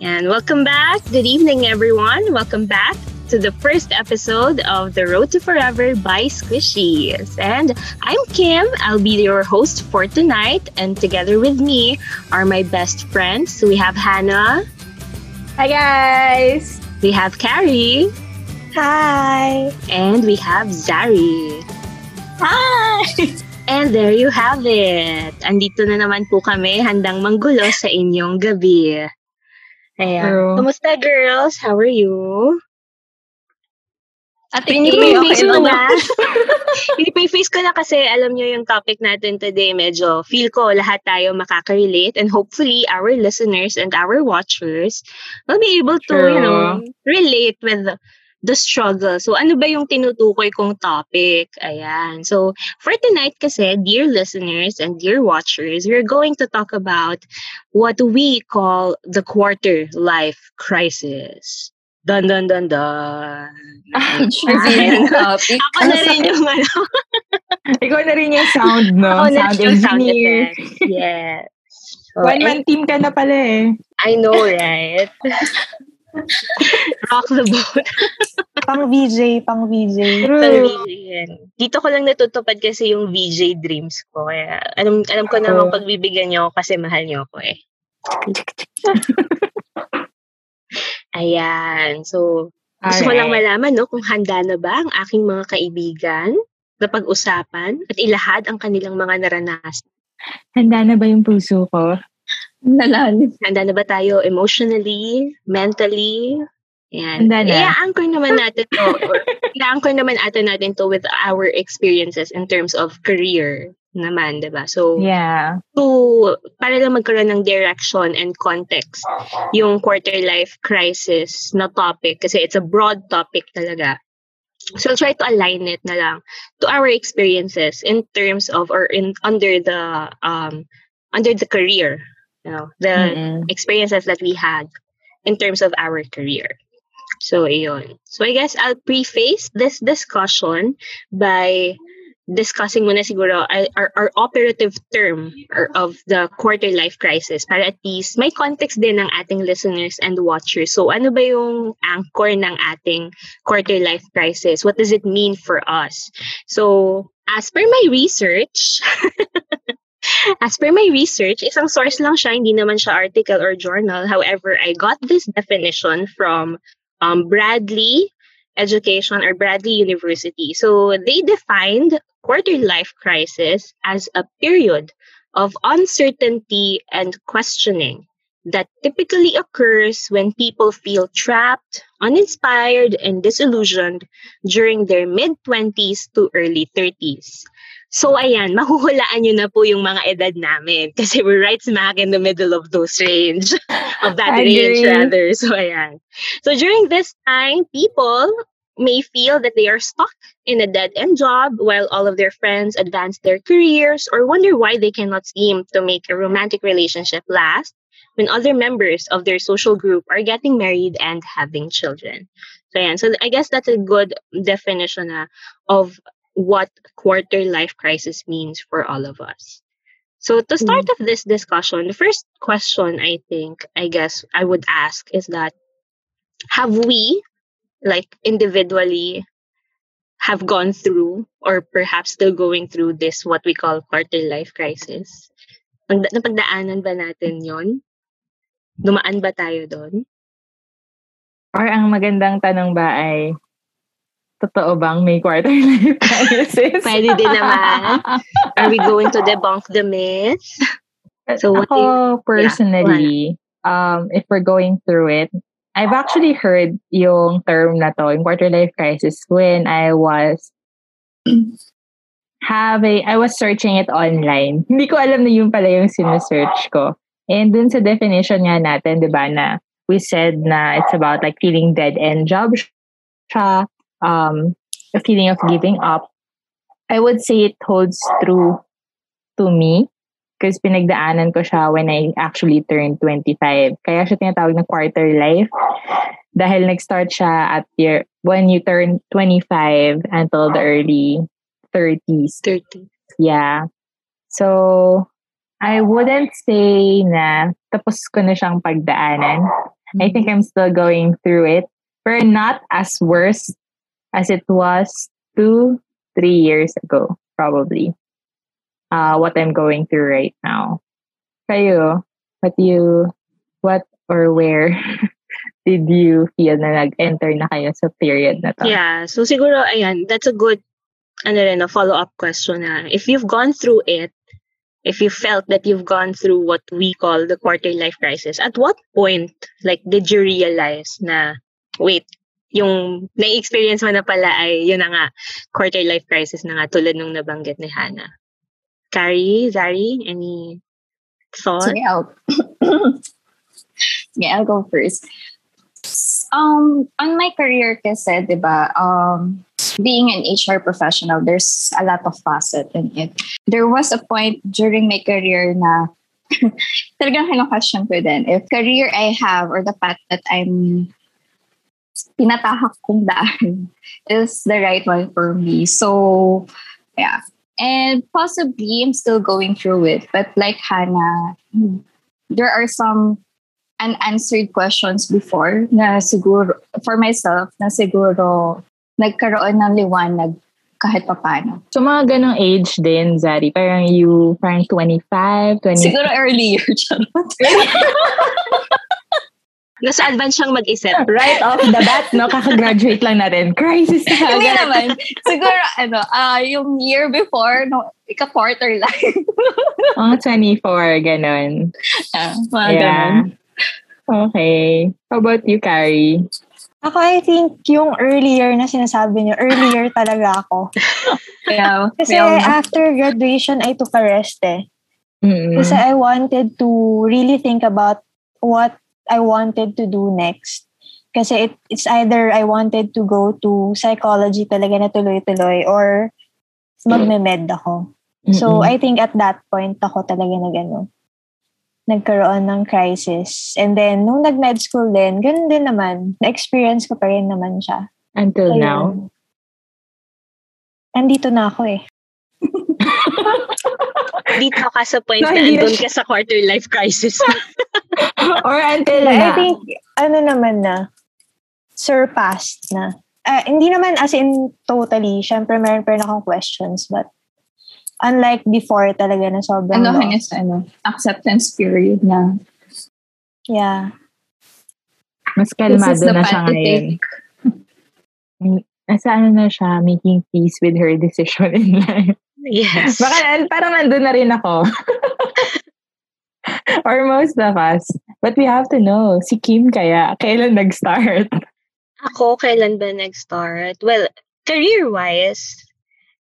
And welcome back. Good evening, everyone. Welcome back to the first episode of The Road to Forever by Squishies. And I'm Kim. I'll be your host for tonight. And together with me are my best friends. So we have Hannah. Hi, guys. We have Carrie. Hi. And we have Zari. Hi. And there you have it. Andito na naman po kami, handang manggulo sa inyong gabi. Ayan. True. Kumusta, girls? How are you? Ate Hindi ko okay face ko na. Hindi pa face ko na kasi alam nyo yung topic natin today. Medyo feel ko lahat tayo makaka-relate and hopefully our listeners and our watchers will be able to, True. you know, relate with the, struggle. So ano ba yung tinutukoy kong topic? Ayan. So for tonight kasi, dear listeners and dear watchers, we're going to talk about what we call the quarter life crisis. Dun dun dun dun. Ayan. topic. Ako na rin yung ano. Ikaw na rin yung sound, no? Ako na sound yung sound engineer. effects. Yes. So, One-man team ka na pala eh. I know, right? Rock the boat. Pang VJ, pang VJ. Pang VJ yan. Dito ko lang natutupad kasi yung VJ dreams ko. Kaya alam, alam ko naman pagbibigyan niyo ako kasi mahal niyo ako eh. Ayan. So, gusto ko lang Alright. malaman no, kung handa na ba ang aking mga kaibigan na pag-usapan at ilahad ang kanilang mga naranasan. Handa na ba yung puso ko? Nalalim. Handa na ba tayo emotionally, mentally? Yan. Handa na. I-anchor naman natin to. or I-anchor naman atin natin to with our experiences in terms of career naman, di ba? So, Yeah. to, para lang magkaroon ng direction and context yung quarter life crisis na topic kasi it's a broad topic talaga. So I'll try to align it na lang to our experiences in terms of or in under the um under the career, you know, the Mm-mm. experiences that we had in terms of our career. So, ayun. So, I guess I'll preface this discussion by discussing muna siguro our, our, our operative term or of the quarter life crisis para at least may context din ng ating listeners and watchers. So, ano ba yung anchor ng ating quarter life crisis? What does it mean for us? So, as per my research, As per my research, isang source lang siya, hindi naman siya article or journal. However, I got this definition from um, Bradley Education or Bradley University. So they defined quarter life crisis as a period of uncertainty and questioning that typically occurs when people feel trapped, uninspired, and disillusioned during their mid 20s to early 30s. So ayan, mahuhulaan nyo na po yung mga edad namin kasi we're right smack in the middle of those range, of that range rather. So ayan. So during this time, people may feel that they are stuck in a dead-end job while all of their friends advance their careers or wonder why they cannot seem to make a romantic relationship last when other members of their social group are getting married and having children. So ayan. So I guess that's a good definition na of what quarter life crisis means for all of us. So to start off this discussion, the first question I think I guess I would ask is that have we like individually have gone through or perhaps still going through this what we call quarter life crisis? Pag, napagdaanan ba natin yon? Dumaan ba tayo doon? Or ang magandang tanong ba ay, totoo bang may quarter life crisis? Pwede din naman. Are we going to debunk the myth? So what Ako, personally, um, if we're going through it, I've actually heard yung term na to, yung quarter life crisis, when I was having, I was searching it online. Hindi ko alam na yun pala yung sinesearch ko. And dun sa definition nga natin, di ba, na we said na it's about like feeling dead-end job siya, um, a feeling of giving up. I would say it holds true to me because pinagdaanan ko siya when I actually turned 25. Kaya siya tinatawag na quarter life dahil nag-start siya at year, when you turn 25 until the early 30s. 30. Yeah. So, I wouldn't say na tapos ko na siyang pagdaanan. I think I'm still going through it. But not as worse as it was two, three years ago, probably. Uh, what I'm going through right now. Kayo, what you, what or where did you feel na nag-enter na kayo sa period na to? Yeah, so siguro, ayan, that's a good, ano rin, a follow-up question na. If you've gone through it, if you felt that you've gone through what we call the quarter life crisis, at what point, like, did you realize na, wait, yung na-experience mo na pala ay, yun na nga, quarter life crisis na nga, tulad nung nabanggit ni Hannah. Carrie, Zari, any thoughts? Sige, I'll, Sige, I'll go first. Um, on my career kasi, di ba, um, being an HR professional, there's a lot of facet in it. There was a point during my career na talagang kino-question ko din if career I have or the path that I'm pinatahak kong daan is the right one for me. So, yeah. And possibly I'm still going through it. But like Hannah, there are some unanswered questions before na siguro, for myself, na siguro nagkaroon ng liwanag kahit papano. So mga ganong age din, Zari, parang you, parang 25, 20. Siguro earlier, charot. Nasa advance siyang mag-isip. Right off the bat, no? Kakagraduate lang natin. Crisis na Hindi agad. naman. Siguro, ano, ah yung year before, no, ika-quarter life. Mga 24, ganon. Ah, mga Yeah. ganun. Okay. How about you, Carrie? Ako, I think yung earlier na sinasabi niyo, earlier talaga ako. Yeah, Kasi yeah. after graduation, I took a rest eh. Mm-mm. Kasi I wanted to really think about what I wanted to do next. Kasi it, it's either I wanted to go to psychology talaga na tuloy-tuloy or magme-med ako. So. I think at that point, ako talaga nag, ano, nagkaroon ng crisis. And then, nung nag-med school din, ganun din naman. Na-experience ko pa rin naman siya. Until Ayun. now. Andito na ako eh. Dito ka sa point No, na andun ka sa quarter life crisis. Or until I na. think, ano naman na, surpassed na. Ah, hindi naman as in totally. Siyempre, meron pa rin akong questions. But, unlike before talaga na sobrang ano, sa ano, acceptance period na Yeah. Mas kalmado na siya ngayon. Nasa ano na siya, making peace with her decision in life. Yes. Baka parang nandun na rin ako. Or most of us. But we have to know, si Kim kaya, kailan nag-start? Ako, kailan ba nag-start? Well, career-wise,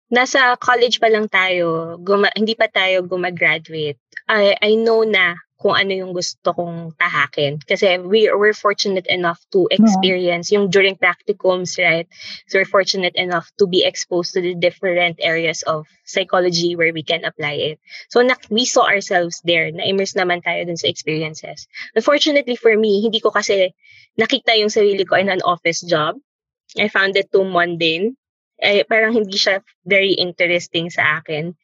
nasa college pa lang tayo, guma- hindi pa tayo gumagraduate. I, I know na kung ano yung gusto kong tahakin. Kasi we, we're fortunate enough to experience yung during practicums, right? So we're fortunate enough to be exposed to the different areas of psychology where we can apply it. So na, we saw ourselves there, na-immerse naman tayo dun sa experiences. Unfortunately for me, hindi ko kasi nakita yung sarili ko in an office job. I found it too mundane. Eh, parang hindi siya very interesting sa akin.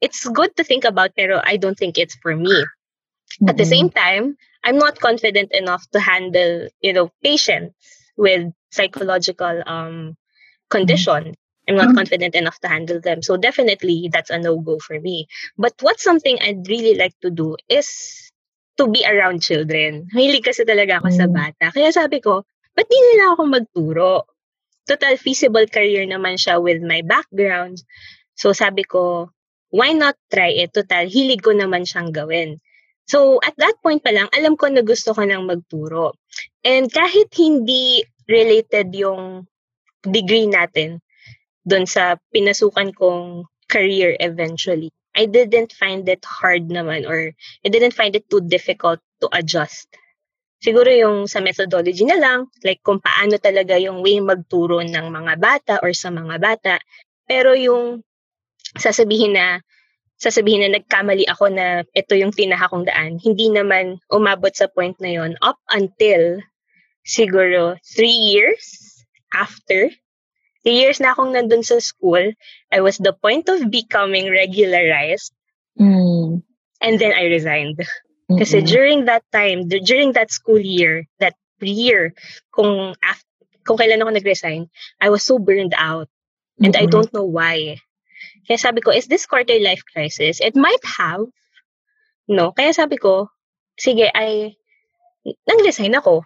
It's good to think about pero I don't think it's for me. At the same time, I'm not confident enough to handle, you know, patients with psychological um condition. I'm not Mhm. confident enough to handle them. So definitely that's a no-go for me. But what's something I'd really like to do is to be around children. Hilig kasi talaga ako sa Mm. bata. Kaya sabi ko, ba't di nila ako magturo? Total feasible career naman siya with my background. So sabi ko, why not try it? Total, hilig ko naman siyang gawin. So at that point pa lang, alam ko na gusto ko nang magturo. And kahit hindi related yung degree natin doon sa pinasukan kong career eventually, I didn't find it hard naman or I didn't find it too difficult to adjust. Siguro yung sa methodology na lang, like kung paano talaga yung way magturo ng mga bata or sa mga bata. Pero yung sasabihin na sasabihin na nagkamali ako na ito yung tinaha kong daan, hindi naman umabot sa point na yon up until siguro three years after. Three years na akong nandun sa school, I was the point of becoming regularized Mm. and then I resigned. Kasi Mm-mm. during that time, during that school year, that year, kung, af- kung kailan ako nag-resign, I was so burned out. And I Mm-mm. don't know why. Kaya sabi ko, is this quarter life crisis? It might have. No. Kaya sabi ko, sige, I, nag-resign ako.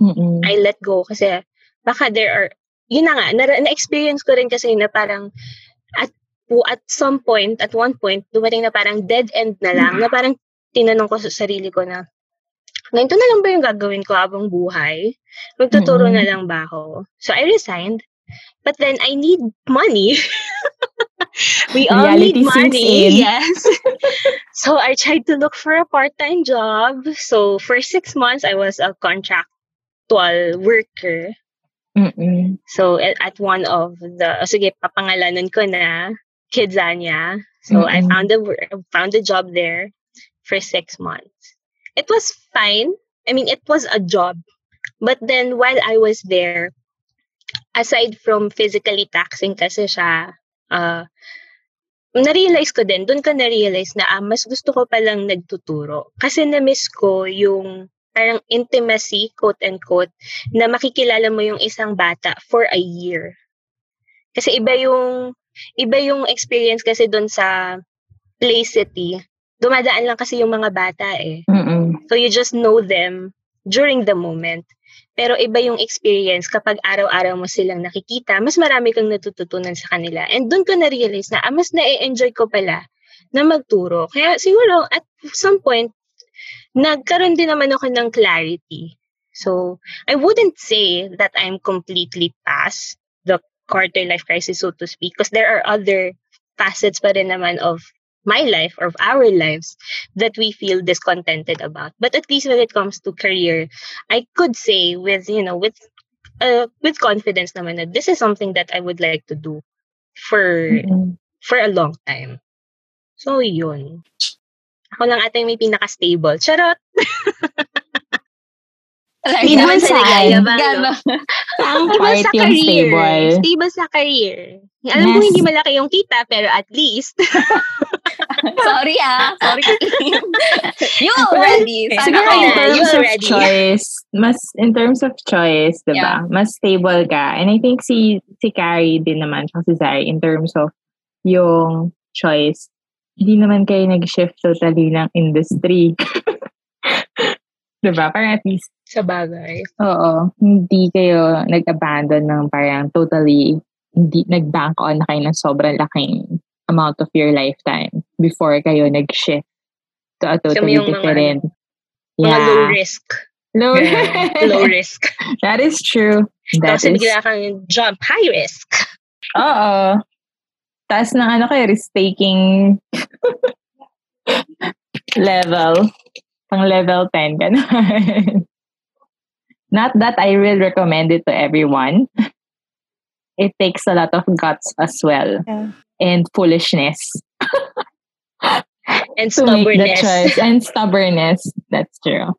Mm-mm. I let go kasi baka there are, yun na nga, na, na-experience ko rin kasi na parang at at some point, at one point, dumating na parang dead end na lang, na parang tinanong ko sa sarili ko na, ganito na lang ba yung gagawin ko habang buhay? Magtuturo Mm-mm. na lang ba ako? So I resigned. But then I need money. we all Reality need money. in. Yes. so I tried to look for a part-time job. So for six months, I was a contractual worker. Mm-mm. So at, one of the, oh, sige, papangalanan ko na, Kidzania. So I Mm-mm. found a found a job there for six months. It was fine. I mean, it was a job. But then while I was there, aside from physically taxing kasi siya, uh, na-realize ko din, doon ko na-realize na ah, mas gusto ko palang nagtuturo. Kasi na-miss ko yung parang intimacy, quote-unquote, na makikilala mo yung isang bata for a year. Kasi iba yung iba yung experience kasi doon sa Play City. Dumadaan lang kasi yung mga bata eh. Mm-mm. So you just know them during the moment. Pero iba yung experience kapag araw-araw mo silang nakikita, mas marami kang natututunan sa kanila. And doon ko na-realize na ah, mas na-enjoy ko pala na magturo. Kaya siguro at some point, nagkaroon din naman ako ng clarity. So, I wouldn't say that I'm completely past the quarter life crisis, so to speak, because there are other facets pa rin naman of my life or of our lives that we feel discontented about. But at least when it comes to career, I could say with, you know, with uh, with confidence naman na this is something that I would like to do for Mm-mm. for a long time. So, yun. Ako lang ata yung may pinaka-stable. Charot! Hindi naman sa ligaya ba. Ang Stable part sa career. stable. Stable sa career. Alam ko Yes. hindi malaki yung kita, pero at least. Sorry ah. Sorry. you already. Siguro in terms of already. choice, mas in terms of choice, 'di ba? Mas stable ka. And I think si si Carrie din naman, si Zari, in terms of yung choice, hindi naman kayo nag-shift totally ng industry. 'Di ba? Parang at least, sa bagay. oo, hindi kayo nag-abandon ng parang totally, hindi, nag-bank on na kayo ng sobrang laking amount of your lifetime before kayo nag-shift to a totally yung mga different. Mga low risk. Low, Yeah, low risk. That is true. That Tapos is, bigla kang jump, high risk. oo. Taas ng ano kayo, risk-taking level. Pang level 10, ganun. Not that I will recommend it to everyone. It takes a lot of guts as well. Yeah. And foolishness And to make the stubbornness. And stubbornness. That's true.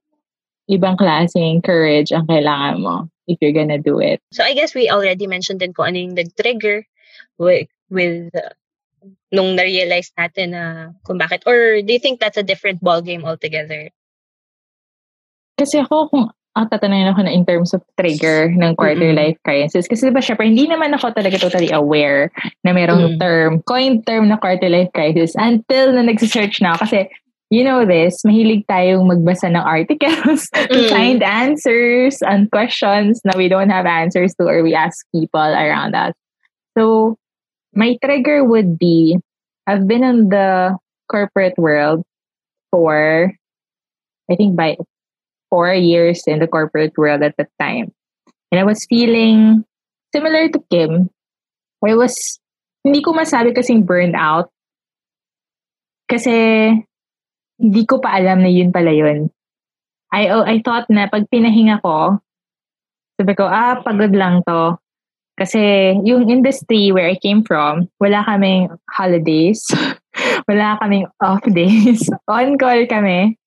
Ibang klaseng courage ang kailangan mo if you're gonna do it. So I guess we already mentioned din kung ano yung nag-trigger with, with uh, nung na-realize natin na kung bakit. Or do you think that's a different ballgame altogether? Kasi ako, kung ah, tatanungin ako na in terms of trigger ng quarter life crisis. Kasi diba, syempre, hindi naman ako talaga totally aware na merong Mm. term, coin term na quarter life crisis until na nagsisearch na ako. Kasi, you know this, mahilig tayong magbasa ng articles to Mm. find answers and questions na we don't have answers to or we ask people around us. So, my trigger would be, I've been in the corporate world for, I think by four years in the corporate world at that time. And I was feeling similar to Kim. I was, hindi ko masabi kasing burned out. Kasi, hindi ko pa alam na yun pala yun. I, oh, I thought na pag pinahinga ko, sabi ko, ah, pagod lang to. Kasi yung industry where I came from, wala kaming holidays. wala kaming off days. On call kami.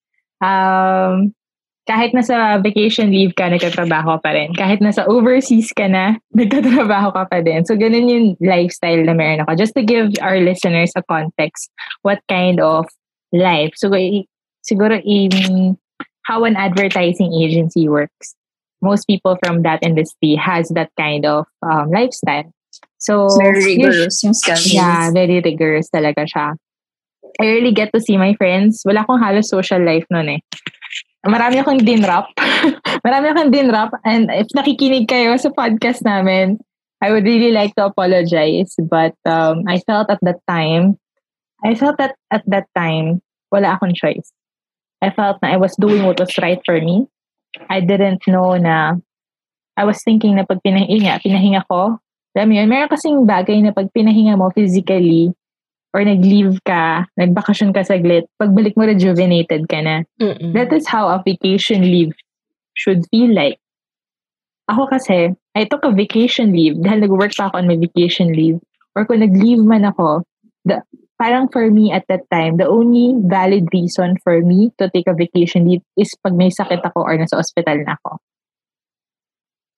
Um, kahit nasa vacation leave ka, nagtatrabaho pa rin. Kahit nasa overseas ka na, nagtatrabaho ka pa din. So, ganun yung lifestyle na meron ako. Just to give our listeners a context, what kind of life. So, siguro in how an advertising agency works. Most people from that industry has that kind of um, lifestyle. So, Very rigorous yung schedules. Yeah, very rigorous talaga siya. I really get to see my friends. Wala akong halos social life noon eh. Marami akong dinrap. Marami akong dinrap. And if nakikinig kayo sa podcast namin, I would really like to apologize. But um, I felt at that time, I felt that at that time, wala akong choice. I felt na I was doing what was right for me. I didn't know na I was thinking na pag pinahinga, pinahinga ko, alam mo yun, meron kasing bagay na pag pinahinga mo physically, or nag-leave ka, nagbakasyon ka saglit, pagbalik mo rejuvenated ka na. Mm-mm. That is how a vacation leave should feel like. Ako kasi, I took a vacation leave dahil nag-work pa ako on my vacation leave. Or kung nag-leave man ako, the, parang for me at that time, the only valid reason for me to take a vacation leave is pag may sakit ako or nasa ospital na ako.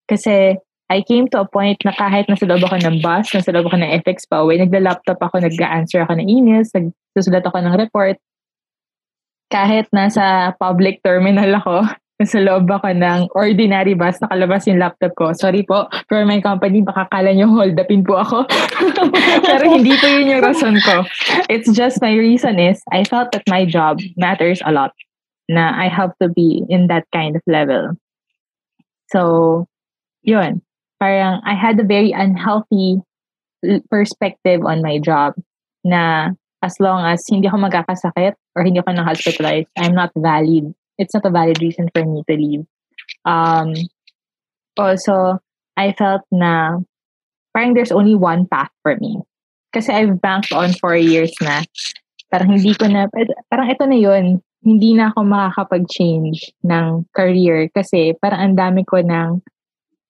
Kasi I came to a point na kahit nasa loob ako ng bus, nasa loob ako ng FX pa uwi, nagla-laptop ako, nag-answer ako ng emails, nagsusulat ako ng report. Kahit nasa public terminal ako, nasa loob ako ng ordinary bus, nakalabas yung laptop ko. Sorry po, for my company, baka kala nyo hold upin po ako. Pero hindi po yun yung rason ko. It's just my reason is, I felt that my job matters a lot. Na I have to be in that kind of level. So, yun parang I had a very unhealthy perspective on my job na as long as hindi ako magkakasakit or hindi ako na-hospitalized, I'm not valid. It's not a valid reason for me to leave. Um, also, I felt na parang there's only one path for me. Kasi I've banked on four years na. Parang hindi ko na, parang ito na yun. Hindi na ako makakapag-change ng career kasi parang ang dami ko ng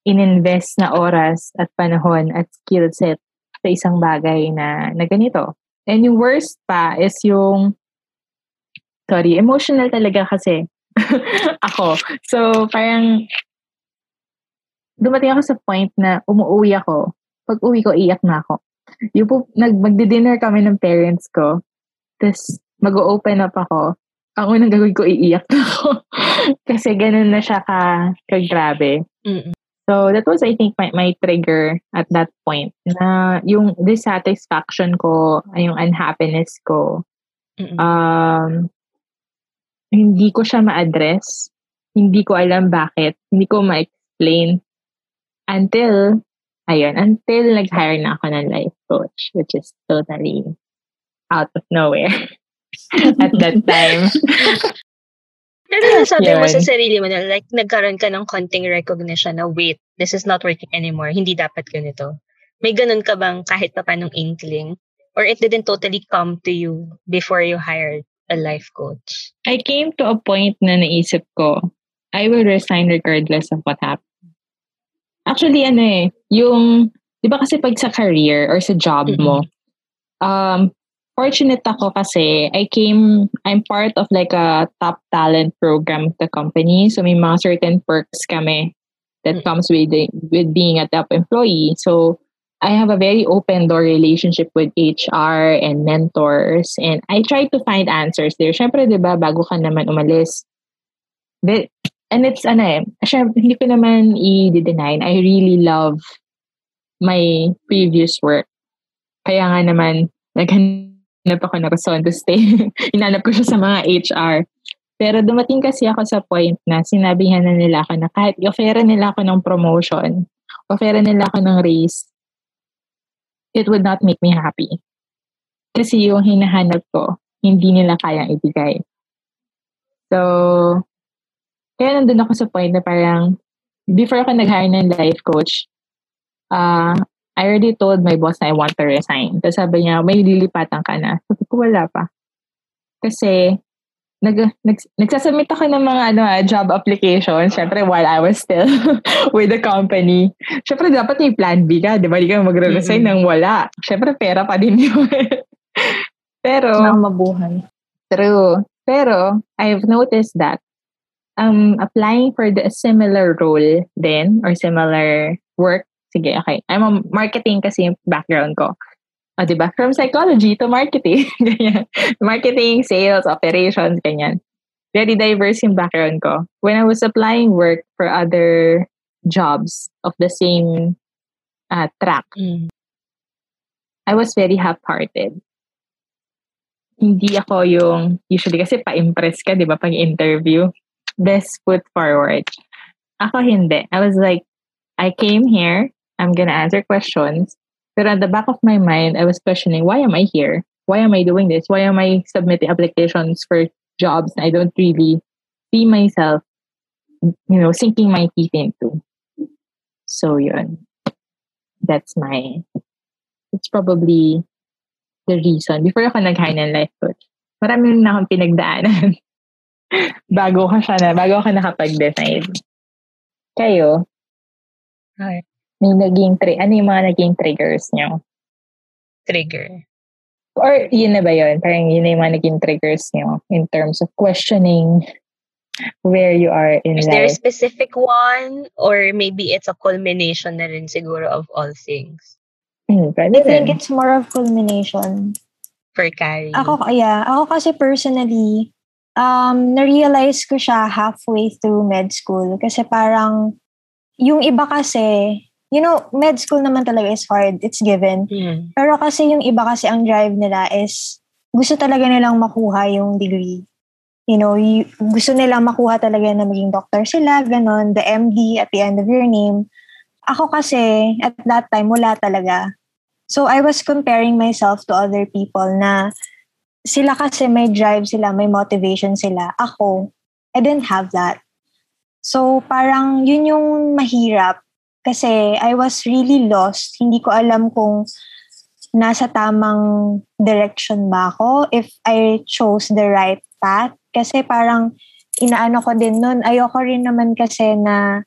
ininvest na oras at panahon at skill set sa isang bagay na, na ganito. And yung worst pa is yung, sorry, emotional talaga kasi ako. So, parang, dumating ako sa point na umuwi ako. Pag uwi ko, iyak na ako. Yung po, nag, magdi-dinner kami ng parents ko. Tapos, mag-open up ako. Ang unang gagawin ko, iiyak na ako. Kasi ganun na siya ka, ka-grabe. Mm-mm. So that was I think my, my trigger at that point na yung dissatisfaction ko, yung unhappiness ko. Mm-mm. Um hindi ko siya ma-address. Hindi ko alam bakit. Hindi ko ma-explain until ayun, until nag-hire na ako ng life coach which is totally out of nowhere at that time. Pero nasabi mo sa sarili mo na like nagkaroon ka ng konting recognition na wait, this is not working anymore. Hindi dapat ganito. May ganun ka bang kahit pa panong inkling? Or it didn't totally come to you before you hired a life coach? I came to a point na naisip ko, I will resign regardless of what happens. Actually, ano eh, yung, di ba kasi pag sa career or sa job mo, um, fortunate ako kasi I came, I'm part of like a top talent program of the company. So may mga certain perks kami that Mm. comes with, the, with being a top employee. So I have a very open door relationship with HR and mentors and I try to find answers there. Syempre, di ba, bago ka naman umalis. But, and it's, ano eh, syempre, hindi ko naman i-deny. I really love my previous work. Kaya nga naman, naghanap ako ng reason to stay. Inanap ko siya sa mga HR. Pero dumating kasi ako sa point na sinabihan na nila ako na kahit i-offera nila ako ng promotion, offera nila ako ng raise, it would not make me happy. Kasi yung hinahanap ko, hindi nila kayang ibigay. So, kaya nandun ako sa point na parang, before ako nag-hire ng life coach, uh, I already told my boss na I want to resign. Tapos sabi niya, may lilipatan ka na. Sabi ko, wala pa. Kasi, nag, nag, nagsasubmit ako ng mga ano, ah, job application, syempre while I was still with the company. Syempre dapat may plan B ka, di ba? Di ka magre-resign Mm-mm. ng wala. Syempre pera pa din yun. Pero, Kailangan mabuhay. True. Pero, I've noticed that um, applying for the similar role then or similar work, sige, okay. I'm a marketing kasi yung background ko. O, diba? From psychology to marketing. ganyan. Marketing, sales, operations, ganyan. very diverse yung background ko. When I was applying work for other jobs of the same uh, track, Mm. I was very half-hearted. Hindi ako yung, usually kasi pa-impress ka, di ba, pag interview. Best foot forward. Ako hindi. I was like, I came here, I'm gonna answer questions. But at the back of my mind, I was questioning, why am I here? Why am I doing this? Why am I submitting applications for jobs I don't really see myself, you know, sinking my teeth into? So yun. That's my, it's probably the reason. Before ako nag-hire ng life coach, marami na akong pinagdaanan. bago ka siya na, bago ka nakapag-decide. Kayo, Okay. May naging, tri- ano yung mga naging triggers nyo? Trigger. Or yun na ba yun? Parang yun na yung mga naging triggers nyo in terms of questioning where you are in Is there a life. specific one? Or maybe it's a culmination na rin siguro of all things Hmm, pwede I think it's more of culmination. for Carrie? Ako, yeah. Ako kasi personally, um, na-realize ko siya halfway through med school. Kasi parang, yung iba kasi, you know, med school naman talaga is hard. It's given. Mm. Pero kasi yung iba kasi ang drive nila is, gusto talaga nilang makuha yung degree. You know, y- gusto nilang makuha talaga na maging doctor sila, ganon, the MD at the end of your name. Ako kasi, at that time, wala talaga. So, I was comparing myself to other people na sila kasi may drive sila, may motivation sila. Ako, I didn't have that. So, parang yun yung mahirap. Kasi I was really lost. Hindi ko alam kung nasa tamang direction ba ako, if I chose the right path. Kasi parang inaano ko din nun, ayoko rin naman kasi na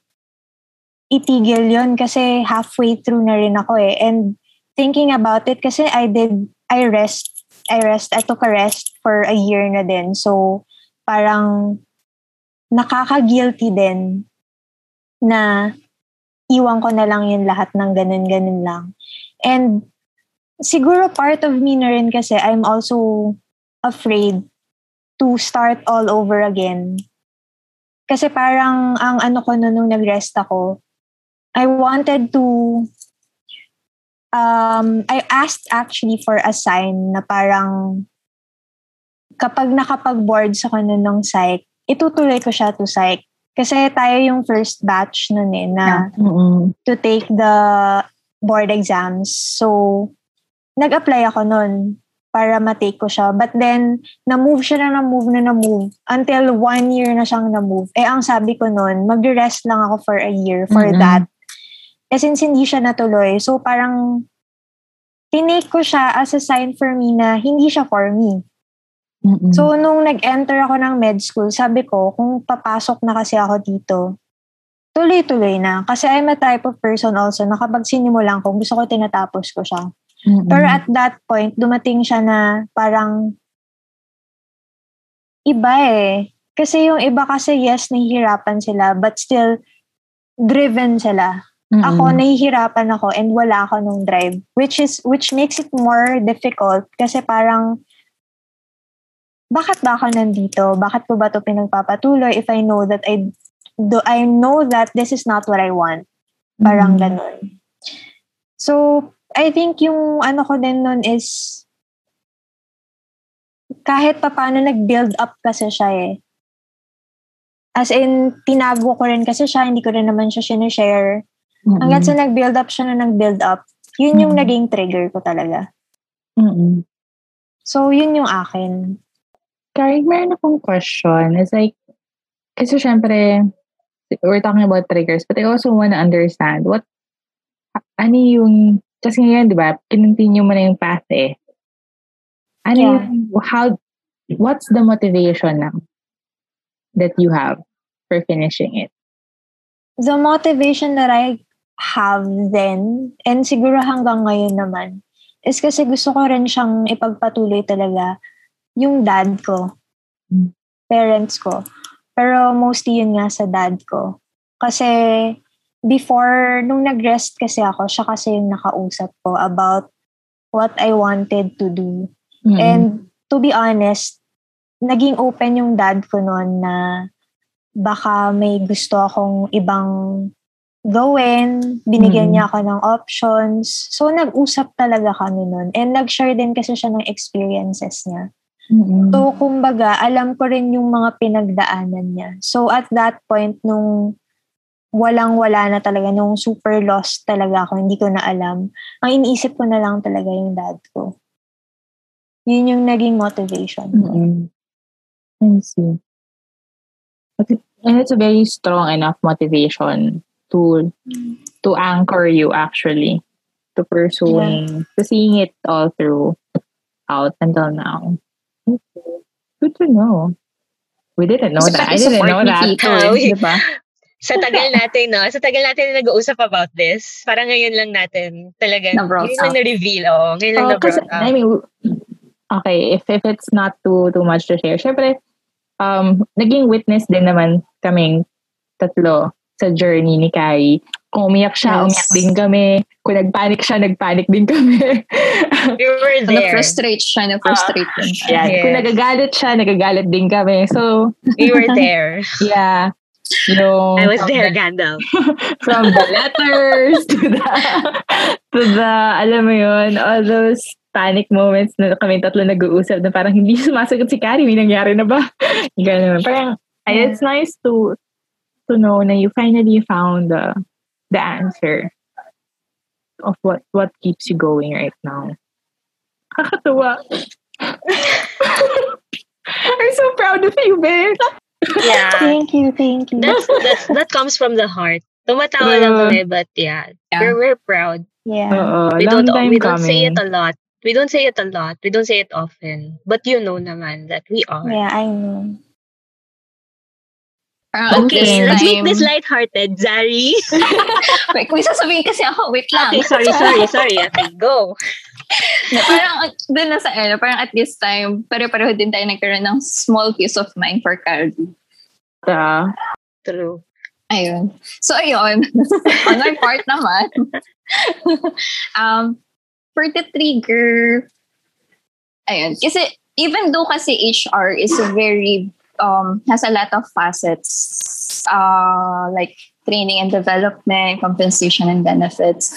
itigil yon kasi halfway through na rin ako eh. And thinking about it, kasi I did, I rest, I rest, I took a rest for a year na din. So, parang nakaka-guilty din na iwan ko na lang yung lahat ng ganun-ganun lang. And siguro part of me na rin kasi I'm also afraid to start all over again. Kasi parang ang ano ko nun nung nag-rest ako, I wanted to um I asked actually for a sign na parang kapag nakapag-boards ako nun ng psych, itutuloy ko siya to psych. Kasi tayo yung first batch nun eh, na Mm-mm. to take the board exams. So, nag-apply ako nun para matake ko siya. But then, na-move siya na na-move na na-move until one year na siyang na-move. Eh, ang sabi ko nun, mag-rest lang ako for a year for Mm-mm. that. Eh, since hindi siya natuloy, so parang tinake ko siya as a sign for me na hindi siya for me. Mm-mm. So, nung nag-enter ako ng med school, sabi ko, kung papasok na kasi ako dito, tuloy-tuloy na. Kasi I'm a type of person also na kapag sinimulan ko, gusto ko tinatapos ko siya. Mm-mm. Pero at that point, dumating siya na parang iba eh. Kasi yung iba kasi, yes, nahihirapan sila, but still, driven sila. Mm-mm. Ako, nahihirapan ako and wala ako nung drive. Which is, which makes it more difficult kasi parang, bakit ba ako nandito? Bakit ko ba to pinagpapatuloy if I know that I, do, I know that this is not what I want? Parang Mm. ganun. So, I think yung ano ko din nun is, kahit pa paano nag-build up kasi siya eh. As in, tinago ko rin kasi siya, hindi ko rin naman siya sinishare. Mm-mm. Hanggang sa nag-build up siya na nag-build up, yun yung Mm. naging trigger ko talaga. Mm-mm. So, yun yung akin. Karen, meron akong question. It's like, kasi syempre, we're talking about triggers, but I also want to understand what, ano yung, kasi ngayon, di ba, kinontinue mo na yung path eh. Ano Yeah. yung, how, what's the motivation now that you have for finishing it? The motivation that I have then, and siguro hanggang ngayon naman, is kasi gusto ko rin siyang ipagpatuloy talaga yung dad ko, Mm. parents ko. Pero mostly yun nga sa dad ko. Kasi before, nung nag-rest kasi ako, siya kasi yung nakausap ko about what I wanted to do. Mm-mm. And to be honest, naging open yung dad ko noon na baka may gusto akong ibang gawin. Binigyan Mm. niya ako ng options. So, nag-usap talaga kami noon. And nag-share din kasi siya ng experiences niya. Mm-mm. So, kumbaga, alam ko rin yung mga pinagdaanan niya. So, at that point, nung walang-wala na talaga, nung super lost talaga ako, hindi ko na alam, ang iniisip ko na lang talaga yung dad ko. Yun yung naging motivation ko. Mm-mm. I see. But it- And it's a very strong enough motivation to to anchor you actually to pursuing to seeing it all through out until now. Okay. Good to know. We didn't know Gusto that. I didn't know that. Eh. Diba? Sa tagal natin, no? Sa tagal natin na nag-uusap about this, parang ngayon lang natin talaga, Na-brought ngayon lang na-reveal, oh. Ngayon lang Oh, na-brought up. I mean, okay, if if it's not too too much to share, syempre, um, naging witness din naman kaming tatlo sa journey ni Kai. Kung umiyak siya, Yes. umiyak din kami. Kung nagpanic siya, nagpanic din kami. We were there. Na-frustrate siya, na-frustrate din siya. yeah. Yes. Kung nagagalit siya, nagagalit din kami. So, We were there. yeah. Yung, I was there, the- Gandalf. from the letters to the to the alam mo yun all those panic moments na kami tatlo nag-uusap na parang hindi sumasagot si Carrie may nangyari na ba ganun parang ay, Yeah. it's nice to to know na you finally found the the answer of what what keeps you going right now kakatuwa I'm so proud of you, babe. Yeah. Thank you, thank you. That's, that's, that comes from the heart. Tumatawa lang Uh, kami, but yeah. Yeah. We're, we're proud. yeah. Oo, We long don't, we don't say coming. it a lot. We don't say it a lot. We don't say it often. But you know naman that we are. Yeah, I know. Parang Okay, this let's make this lighthearted, Zari. Wait, may sasabihin kasi ako. Wait lang. Okay, sorry, sorry, sorry. Okay, go. na parang doon na sa ano, parang at this time, pare-pareho din tayo nagkaroon ng small peace of mind for Cardi. Uh, True. Ayun. So, ayun. On my part naman. um, for the trigger, ayun. Kasi, even though kasi HR is a very, um, has a lot of facets, uh, like training and development, compensation and benefits.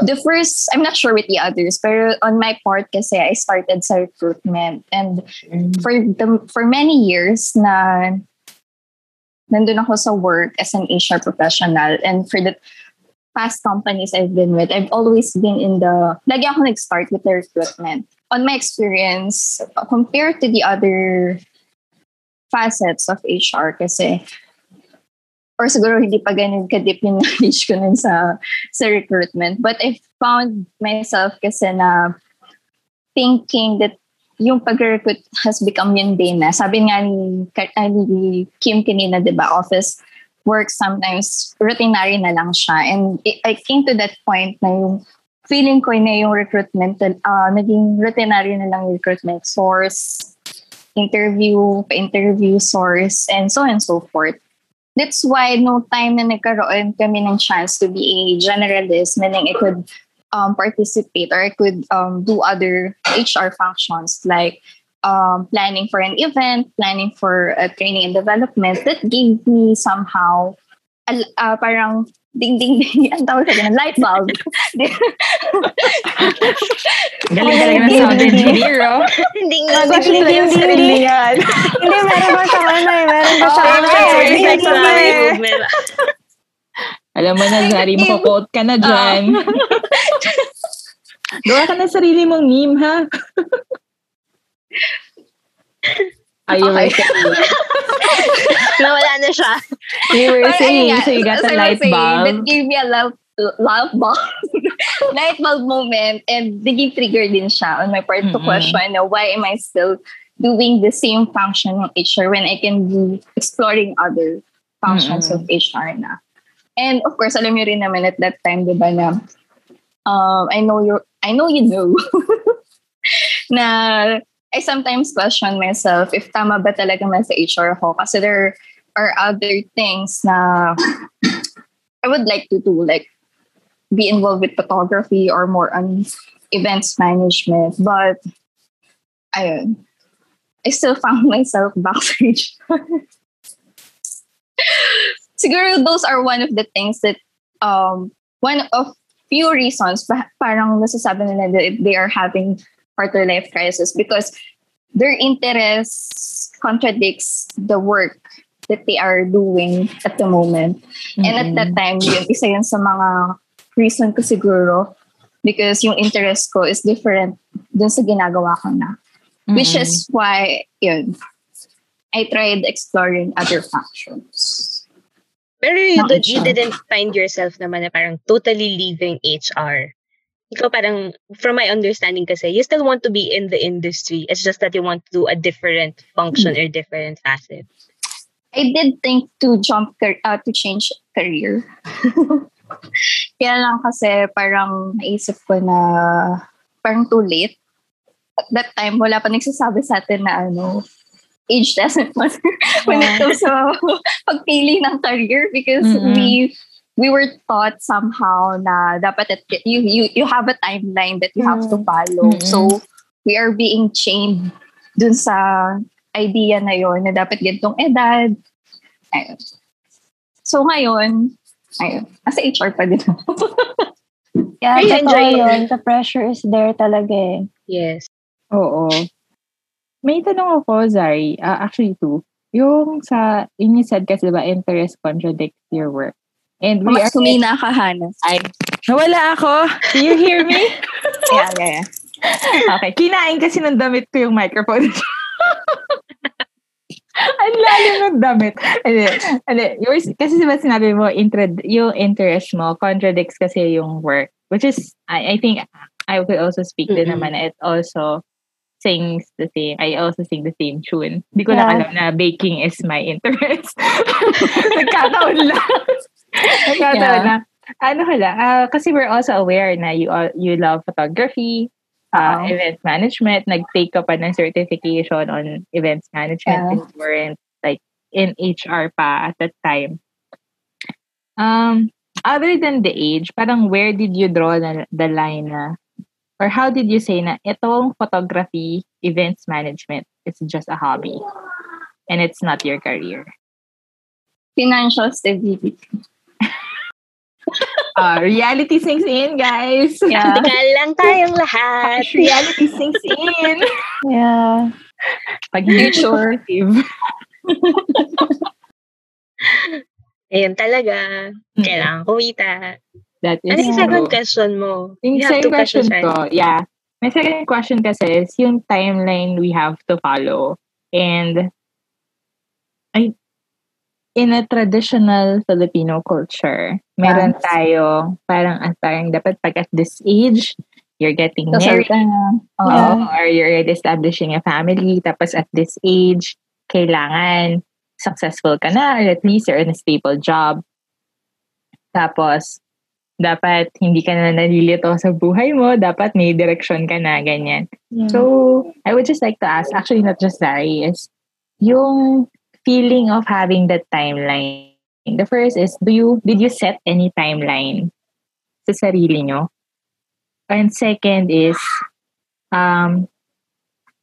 The first, I'm not sure with the others, but on my part kasi, I started sa recruitment. And for the for many years na nandun ako sa work as an HR professional and for the past companies I've been with, I've always been in the, lagi ako nag-start with the recruitment. On my experience, compared to the other facets of HR kasi, or siguro hindi pa ganun ka-deep yung knowledge ko nun sa, sa recruitment. But I found myself kasi na thinking that yung pag-recruit has become mundane na. Sabi nga ni, ah, ni Kim kanina, di ba, office work sometimes routinary na lang siya. And I came to that point na yung feeling ko na yung recruitment, uh, naging routinary na lang recruitment source, interview, pa-interview source, and so on and so forth. That's why no time na nagkaroon kami ng chance to be a generalist, meaning I could um, participate or I could um, do other HR functions like um, planning for an event, planning for a training and development. That gave me somehow uh, parang ding ding ding ang tawag sa ganun, light bulb. galing talaga ng sound engineer, oh. Hindi Actually, Galing hindi, sa sarili hindi. meron ba sa ano eh. Meron ba sa Oh, ano eh. Alam mo na, Zari, mako-quote ka na dyan. Gawa ka ng sarili mong meme, ha? Are you Okay. Nawala na siya. You were saying, so you got as a I was light saying, bulb. That gave me a love light bulb. light bulb moment and naging trigger din siya on my part to Mm-mm. question na why am I still doing the same function of HR when I can be exploring other functions Mm-mm. of HR na. And of course, alam niyo rin naman at that time, di ba, na um, I know you I know you know na I sometimes question myself if tama ba talaga man sa HR ako kasi there are other things na I would like to do like be involved with photography or more on events management but ayun I still found myself backstage. Siguro those are one of the things that um one of few reasons pa- parang nasasabi nila that they are having quarter life crisis because their interest contradicts the work that they are doing at the moment. Mm-hmm. And at that time, yun, isa yun sa mga reason ko siguro because yung interest ko is different dun sa ginagawa ko na. Mm-hmm. Which is why, yun, I tried exploring other functions. Pero you, did, you didn't find yourself naman na parang totally leaving HR. Ikaw parang, from my understanding kasi, you still want to be in the industry. It's just that you want to do a different function or different facet. I did think to jump, uh, to change career. Kaya lang kasi parang naisip ko na parang too late. At that time, wala pa nagsasabi sa atin na ano, age doesn't matter when it comes to pagpili ng career because mm-hmm. we we were taught somehow na dapat at, you you you have a timeline that you have to mm. follow. Mm-hmm. So we are being chained dun sa idea na yon na dapat gantong edad. Ayun. So ngayon, ayun, as a HR pa din. yeah, I enjoy yun. The pressure is there talaga eh. Yes. Oo. May tanong ako, Zari. Uh, actually, two. Yung sa, yun you said kasi ba, interest contradicts your work. And we Mas are... Sumina ka, Hannah. Ay, nawala ako. Do you hear me? yeah, yeah, yeah. Okay. Kinain kasi ng damit ko yung microphone. Ang lalim ng damit. Ano, ano, yours, kasi diba sinabi mo, inter, yung interest mo contradicts kasi yung work. Which is, I, I think, I could also speak mm-hmm. din naman, it also sings the same, I also sing the same tune. Hindi ko yeah. lang alam na baking is my interest. Nagkataon lang. Yeah. lang. Ano hala, uh, kasi we're also aware na you uh, you love photography, uh, wow. event management, nag-take ka pa ng certification on events management yeah. and weren't like in HR pa at that time. Um, other than the age, parang where did you draw the, the line na, or how did you say na itong photography, events management, it's just a hobby and it's not your career? Financial stability. Uh, reality sinks in, guys. Yeah. Tingnan lang tayong lahat. reality sinks in. Yeah. Pag future. Ayun talaga. Kailangan kumita. That is ano yung second question mo? Yung second question ko, yeah. My second question kasi is yung timeline we have to follow. And in a traditional Filipino culture, meron tayo parang at parang dapat pag at this age, you're getting married. Uh, yeah. or you're already establishing a family. Tapos at this age, kailangan successful ka na or at least you're in a stable job. Tapos, dapat hindi ka na nalilito sa buhay mo. Dapat may direction ka na, ganyan. Yeah. So, I would just like to ask, actually not just Larry, is yung feeling of having that timeline. The first is, do you did you set any timeline sa sarili nyo? And second is, um,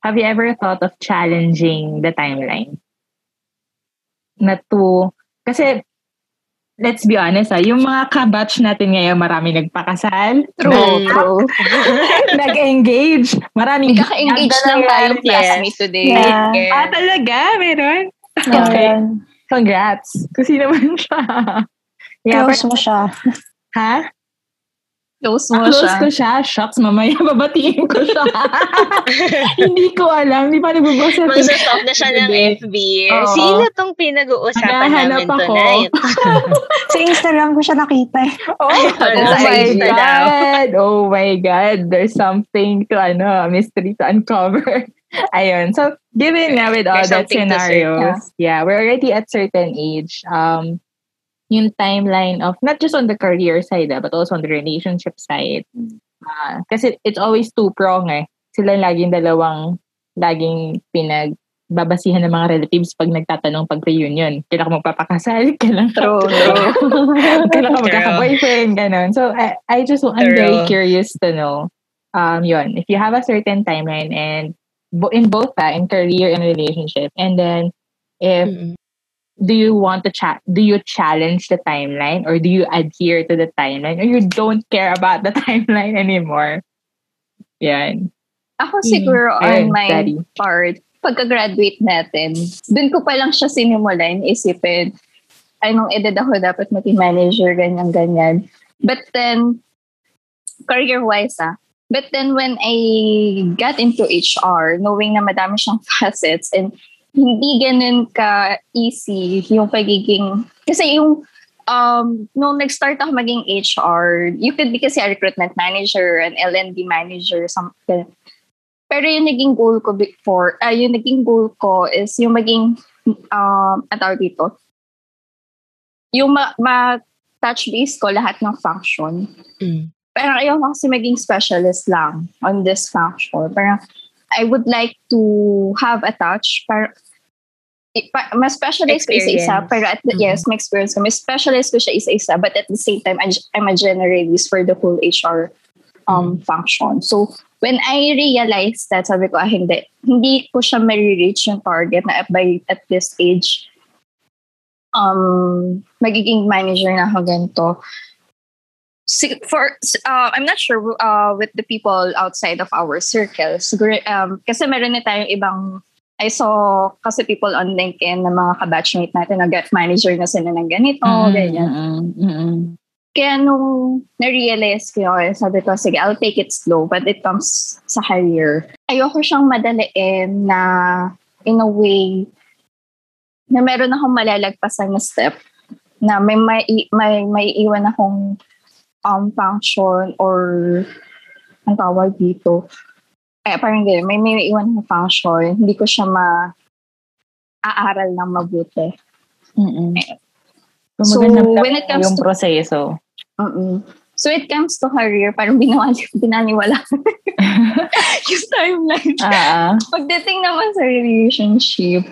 have you ever thought of challenging the timeline? Na to, kasi let's be honest ah, yung mga kabatch natin ngayon, marami nagpakasal. True, true. Nag-engage. Maraming Nagka-engage lang tayong classmate today. Yeah. yeah. Ah, talaga? Meron? Okay. Congrats. Kasi naman siya. Yeah, Close mo siya. Ha? Close mo Close siya. ko siya. Shucks, mamaya babatiin ko siya. Hindi ko alam. Hindi pa nagbabasa. Mag-stop na siya ng FB. Oo. Sino tong pinag-uusapan namin ako. tonight? Sa Instagram ko siya nakita. Eh. Oh, oh my God. Oh my God. There's something to, ano, mystery to uncover. Ayun. So, given na with all There's that scenarios, yeah. yeah, we're already at certain age. Um, yung timeline of not just on the career side, ah, but also on the relationship side. Uh, kasi it's always two-prong eh. Sila laging dalawang, laging pinag babasihan ng mga relatives pag nagtatanong pag reunion. Kailan ka magpapakasal? Kailan ka, true, true. kailan ka magkaka-boyfriend? Ganon. So, I, I just, I'm very curious to know, um, yon if you have a certain timeline and in both that, in career and relationship. And then if Mm-mm. do you want to chat do you challenge the timeline or do you adhere to the timeline or you don't care about the timeline anymore? Yan. Ako siguro Ayun, on my Daddy. part, pagka-graduate natin, dun ko pa lang siya sinimulan, isipin, anong edad ako dapat maging manager, ganyan-ganyan. But then, career-wise ah, but then when I got into HR, knowing na madami siyang facets and hindi ganun ka easy yung pagiging, kasi yung um, nung nag-start ako maging HR, you could be kasi a recruitment manager, an L&D manager, something. Pero yung naging goal ko before, ah yung naging goal ko is yung maging, um, ang tawag dito, yung ma- ma-touch base ko lahat ng function. Mm. Parang ayaw ko kasi maging specialist lang on this function. Parang I would like to have a touch. Parang, mas specialize ko isa-isa. Pero at the, Mhm. yes, may experience ko. Mas specialize ko siya isa-isa. But at the same time, I'm a generalist for the whole HR um, function. So, when I realized that, sabi ko, ah, hindi. Hindi ko siya ma-reach yung target na by at this age, um, magiging manager na ako ganito. For uh, I'm not sure uh, with the people outside of our circle. Siguro, um, kasi meron na tayong ibang I saw kasi people on LinkedIn na mga kabatchmate natin na get manager na sila ng ganito, Mm, ganyan. mm, mm. Kaya nung na-realize ko yun, sabi ko, sige, I'll take it slow, but it comes sa career. Ayoko siyang madaliin na in a way na meron akong malalagpasan na step na may may, may, may iwan akong um, function or ang tawag dito. Kaya parang ganyan, may may iwan akong function, hindi ko siya ma aaral ng mabuti. Mm-mm. So, maganda when it comes yung to- proseso. Mm-mm. So it comes to career, parang binawali, binaniwala yung timeline. Ah. Pagdating naman sa relationship,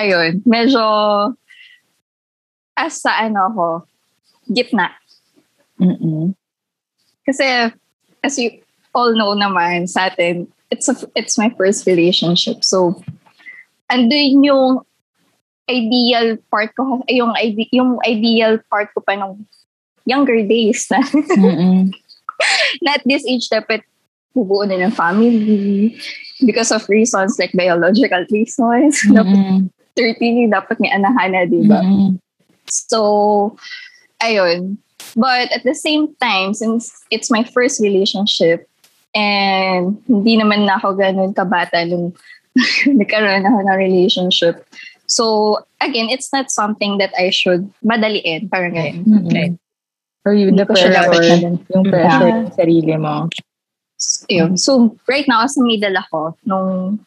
ayun, medyo as sa ano ko, gitna. Mm-mm. Kasi as you all know naman sa atin, it's a, it's my first relationship. So andun yung ideal part ko, yung, ide- yung ideal part ko pa nung younger days na at this age dapat bubuo na ng family because of reasons like biological reasons. Dapat Mm-mm. 30, dapat may anahan na, di ba? Mm-mm. So, ayun. But at the same time, since it's my first relationship, and hindi naman na ako ganun kabata nung nagkaroon ako ng relationship. So, again, it's not something that I should madaliin. Parang ganun. Mm-mm. Okay. Or you, the Hindi ko pressure, ganun. yung mm-hmm. pressure Yeah. ng sarili mo. Yun. So, right now, sa middle ako, nung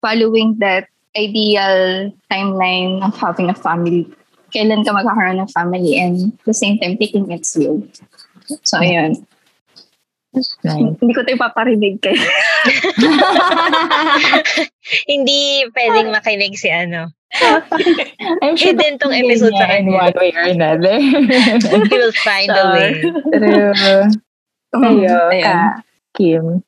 following that ideal timeline of having a family, kailan ka magkakaroon ng family and at the same time, taking it slow. So, ayun. Nice. Hindi ko ito ipaparinig kayo. Hindi pwedeng makinig si ano. I'm sure Hidden tong episode sa in kanya. one way or another. He will find a way. True. Kayo, ka, Kim,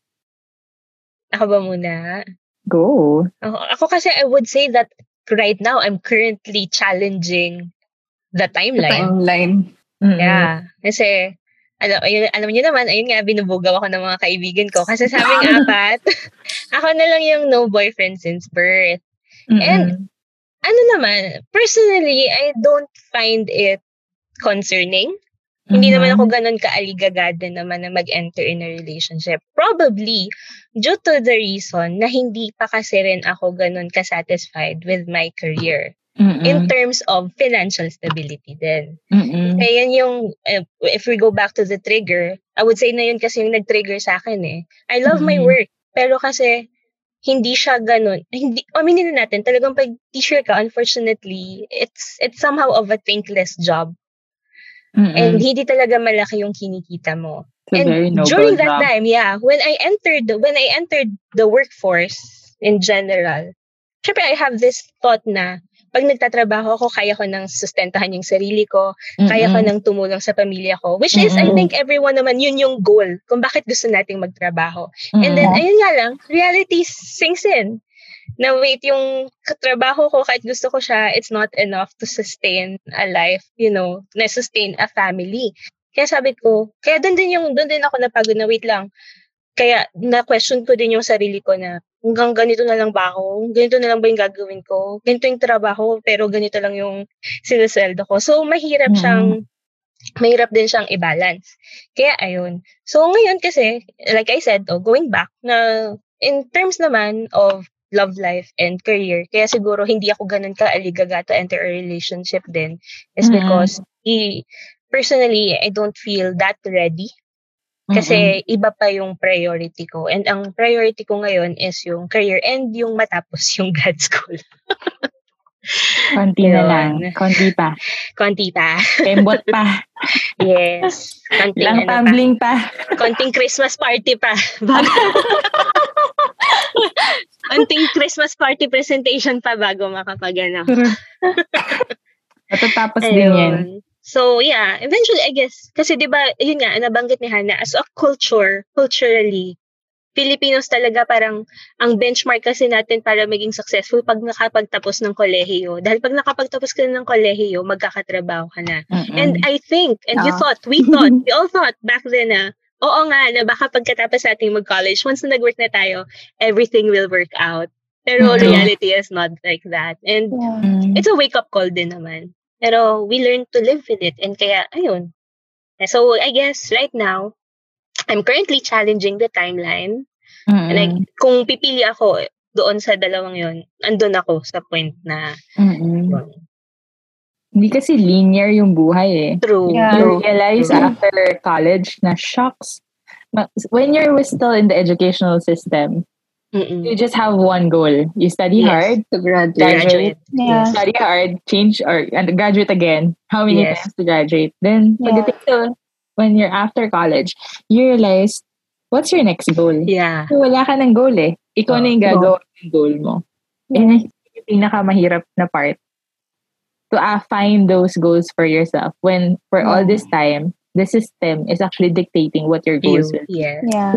Ako ba muna? go. Ako, ako kasi I would say that right now I'm currently challenging the timeline. Timeline. Mm-mm. Yeah. Kasi, alam, ayun, alam niyo naman, ayun nga, binubugaw ako ng mga kaibigan ko. Kasi sa aming apat, ako na lang yung no boyfriend since birth. Mm-mm. And- Ano naman, personally, I don't find it concerning. Hindi Mhm. naman ako ganun kaaligagada naman na mag-enter in a relationship. Probably, due to the reason na hindi pa kasi rin ako ganun kasatisfied with my career. Mm-mm. In terms of financial stability din. Mm-mm. Kaya yan yung, eh, if we go back to the trigger, I would say na yun kasi yung nag-trigger sa akin eh. I love my Mhm. work, pero kasi hindi siya ganun. Hindi, aminin na natin, talagang pag teacher ka, unfortunately, it's it's somehow of a thankless job. Mm-mm. And hindi talaga malaki yung kinikita mo. It's and during that job. time, yeah, when I entered when I entered the workforce in general, syempre I have this thought na pag nagtatrabaho ako, kaya ko nang sustentahan yung sarili ko, kaya ko nang tumulong sa pamilya ko. Which is, I think everyone naman, yun yung goal kung bakit gusto nating magtrabaho. And then, ayun nga lang, reality sinks in. Na wait, yung trabaho ko, kahit gusto ko siya, it's not enough to sustain a life, you know, na sustain a family. Kaya sabi ko, kaya doon din yung, doon din ako napagod na wait lang. Kaya na-question ko din yung sarili ko na hanggang ganito na lang ba ako? Ganito na lang ba yung gagawin ko? Ganito yung trabaho, pero ganito lang yung sinusweldo ko. So, mahirap Mm. siyang, mahirap din siyang i-balance. Kaya, ayun. So, ngayon kasi, like I said, oh, going back, na in terms naman of love life and career, kaya siguro hindi ako ganun ka-aligaga to enter a relationship din is Mm. because i- personally, I don't feel that ready kasi iba pa yung priority ko. And ang priority ko ngayon is yung career and yung matapos yung grad school. konti na lang. Konti pa. Konti pa. Kembot pa. Yes. Konting, Lang ano pa. tumbling pa. Konting Christmas party pa. Bago. Konting Christmas party presentation pa bago makapag ano. Matatapos din yan. So, yeah, eventually, I guess, kasi di ba, yun nga, nabanggit ni Hannah, as a culture, culturally, Filipinos talaga parang ang benchmark kasi natin para maging successful pag nakapagtapos ng kolehiyo. Dahil pag nakapagtapos ka ng kolehiyo, magkakatrabaho ka na. Mm-mm. And I think, and you Ah. thought, we thought, we all thought back then na, oo nga, na baka pagkatapos natin mag-college, once na nag-work na tayo, everything will work out. Pero Mhm. reality is not like that. And Yeah. It's a wake-up call din naman. Pero we learn to live with it. And kaya, ayun. So, I guess, right now, I'm currently challenging the timeline. Mm-mm. Like, kung pipili ako doon sa dalawang yon andun ako sa point na, yun. Hindi kasi linear yung buhay eh. true. Yeah. You realize True. after college na shocks. When you're still in the educational system, Mm-mm. you just have one goal. You study Yes. hard, to graduate. graduate, Yeah. study hard, change or and graduate again. How many Yes. times to graduate? Then Yeah. pagdating when you're after college, you realize what's your next goal? Yeah. So, wala ka ng goal eh. Ikaw na yung Oo. gagawa ng goal mo. And I think yung pinakamahirap na part to uh, find those goals for yourself when for all this time, the system is actually dictating what your goals You, will. yeah. Yeah.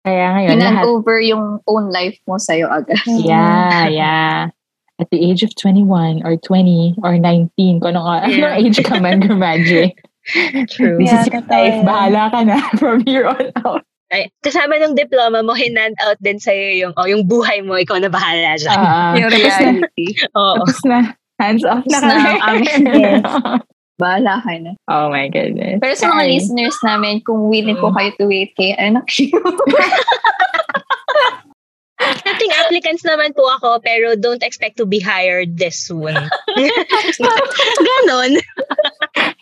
Kaya ngayon, Inan lahat, over yung own life mo sa'yo agad. yeah, yeah. At the age of 21 or 20 or 19, kung anong, Yeah. anong age ka man graduate. True. This Yeah, is your life. yan. Bahala ka na from here on out. Ay, kasama ng diploma mo, hinand out din sa'yo yung, oh, yung buhay mo, ikaw na bahala dyan. Ah, Yung tapos na, reality. Oo. tapos na. Hands off na Tapos na kami. amin. Yes. Bahala ka na. oh my goodness. Pero sa mga Ay. listeners namin, kung willing po kayo to wait kay anak Dating applicants naman po ako, pero don't expect to be hired this soon. Ganon.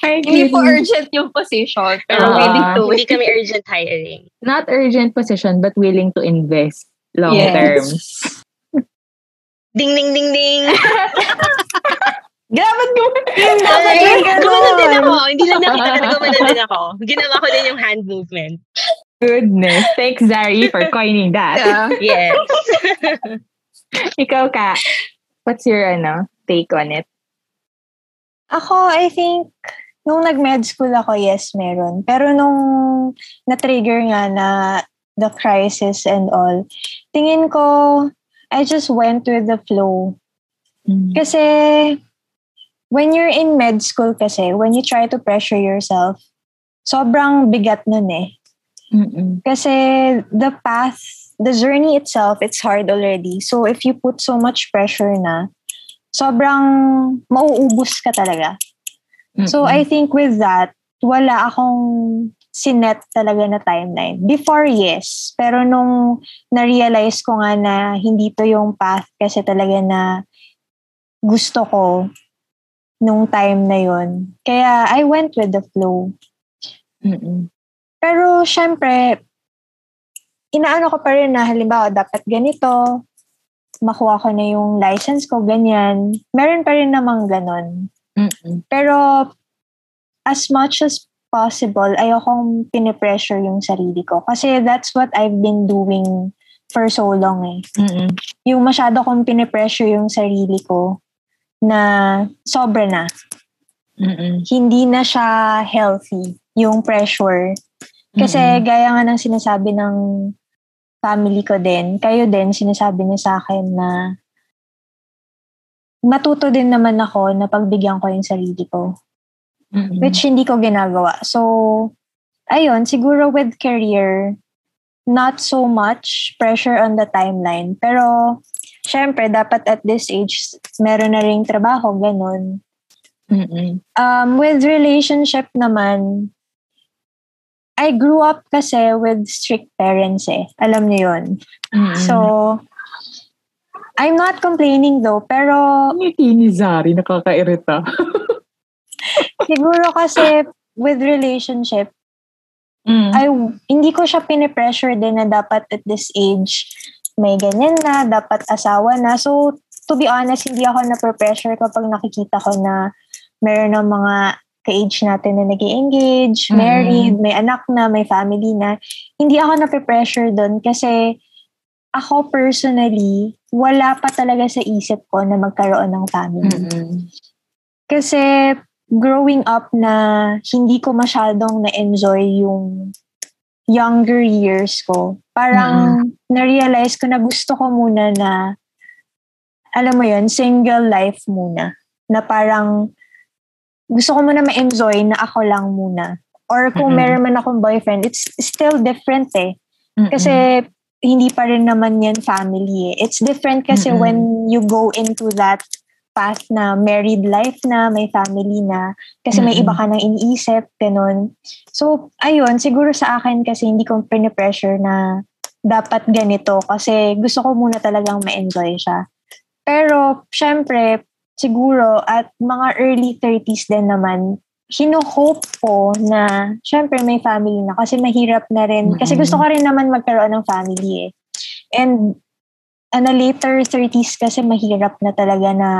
Ay, Hindi po goodness. urgent yung position, pero Ah. willing to Hindi wait. kami urgent hiring. Not urgent position, but willing to invest long Yes. term. Ding, ding, ding, ding. Grabe ko. Ay, din ako. Hindi lang nakita na gumanon din ako. Ginawa ko din yung hand movement. Goodness. Thanks, Zari, for coining that. Yeah. Yes. Ikaw, ka. What's your ano, take on it? Ako, I think, nung nag-med school ako, yes, meron. Pero nung na-trigger nga na the crisis and all, tingin ko, I just went with the flow. Kasi, when you're in med school kasi, when you try to pressure yourself, sobrang bigat nun eh. Mm-mm. Kasi the path, the journey itself, it's hard already. So if you put so much pressure na, sobrang mauubos ka talaga. So Mm-mm. I think with that, wala akong sinet talaga na timeline. Before, yes. Pero nung na-realize ko nga na hindi to yung path kasi talaga na gusto ko nung time na yon. Kaya I went with the flow. Mm-mm. Pero syempre, inaano ko pa rin na halimbawa dapat ganito, makuha ko na yung license ko, ganyan. Meron pa rin namang ganon. Mm-mm. Pero as much as possible, ayokong pinipressure yung sarili ko. Kasi that's what I've been doing for so long eh. Mm-mm. Yung masyado kong pinipressure yung sarili ko na sobra na. Mm-mm. Hindi na siya healthy, yung pressure. Kasi Mm-mm. gaya nga ng sinasabi ng family ko din, kayo din, sinasabi niya sa akin na matuto din naman ako na pagbigyan ko yung sarili ko. Mm-mm. Which hindi ko ginagawa. So, ayun, siguro with career, not so much pressure on the timeline. Pero, syempre, dapat at this age, meron na ring trabaho, ganun. Mm-mm. Um, with relationship naman, I grew up kasi with strict parents eh. Alam niyo yun. Mm-mm. So, I'm not complaining though, pero Ngiti ni Zari, nakakairita. siguro kasi with relationship, Mm. I, hindi ko siya pinipressure din na dapat at this age may ganyan na, dapat asawa na. So, to be honest, hindi ako na-pressure kapag nakikita ko na meron ng mga ka-age natin na nag engage Mhm. married, may anak na, may family na. Hindi ako na-pressure doon kasi ako personally, wala pa talaga sa isip ko na magkaroon ng family. Mm-mm. Kasi growing up na hindi ko masyadong na-enjoy yung younger years ko. Parang na-realize ko na gusto ko muna na, alam mo yun, single life muna. Na parang gusto ko muna ma-enjoy na ako lang muna. Or kung Mhm. meron man akong boyfriend, it's still different eh. Mm-mm. Kasi hindi pa rin naman yan family eh. It's different kasi Mm-mm. when you go into that path na married life na, may family na, kasi may Mm-mm. iba ka nang iniisip, ganun. So, ayun, siguro sa akin kasi hindi ko pinipressure na dapat ganito kasi gusto ko muna talagang ma-enjoy siya. Pero, syempre, siguro at mga early 30s din naman, hino-hope ko na syempre may family na kasi mahirap na rin. Kasi Mm-mm. gusto ko rin naman magkaroon ng family eh. And ano, later 30s kasi mahirap na talaga na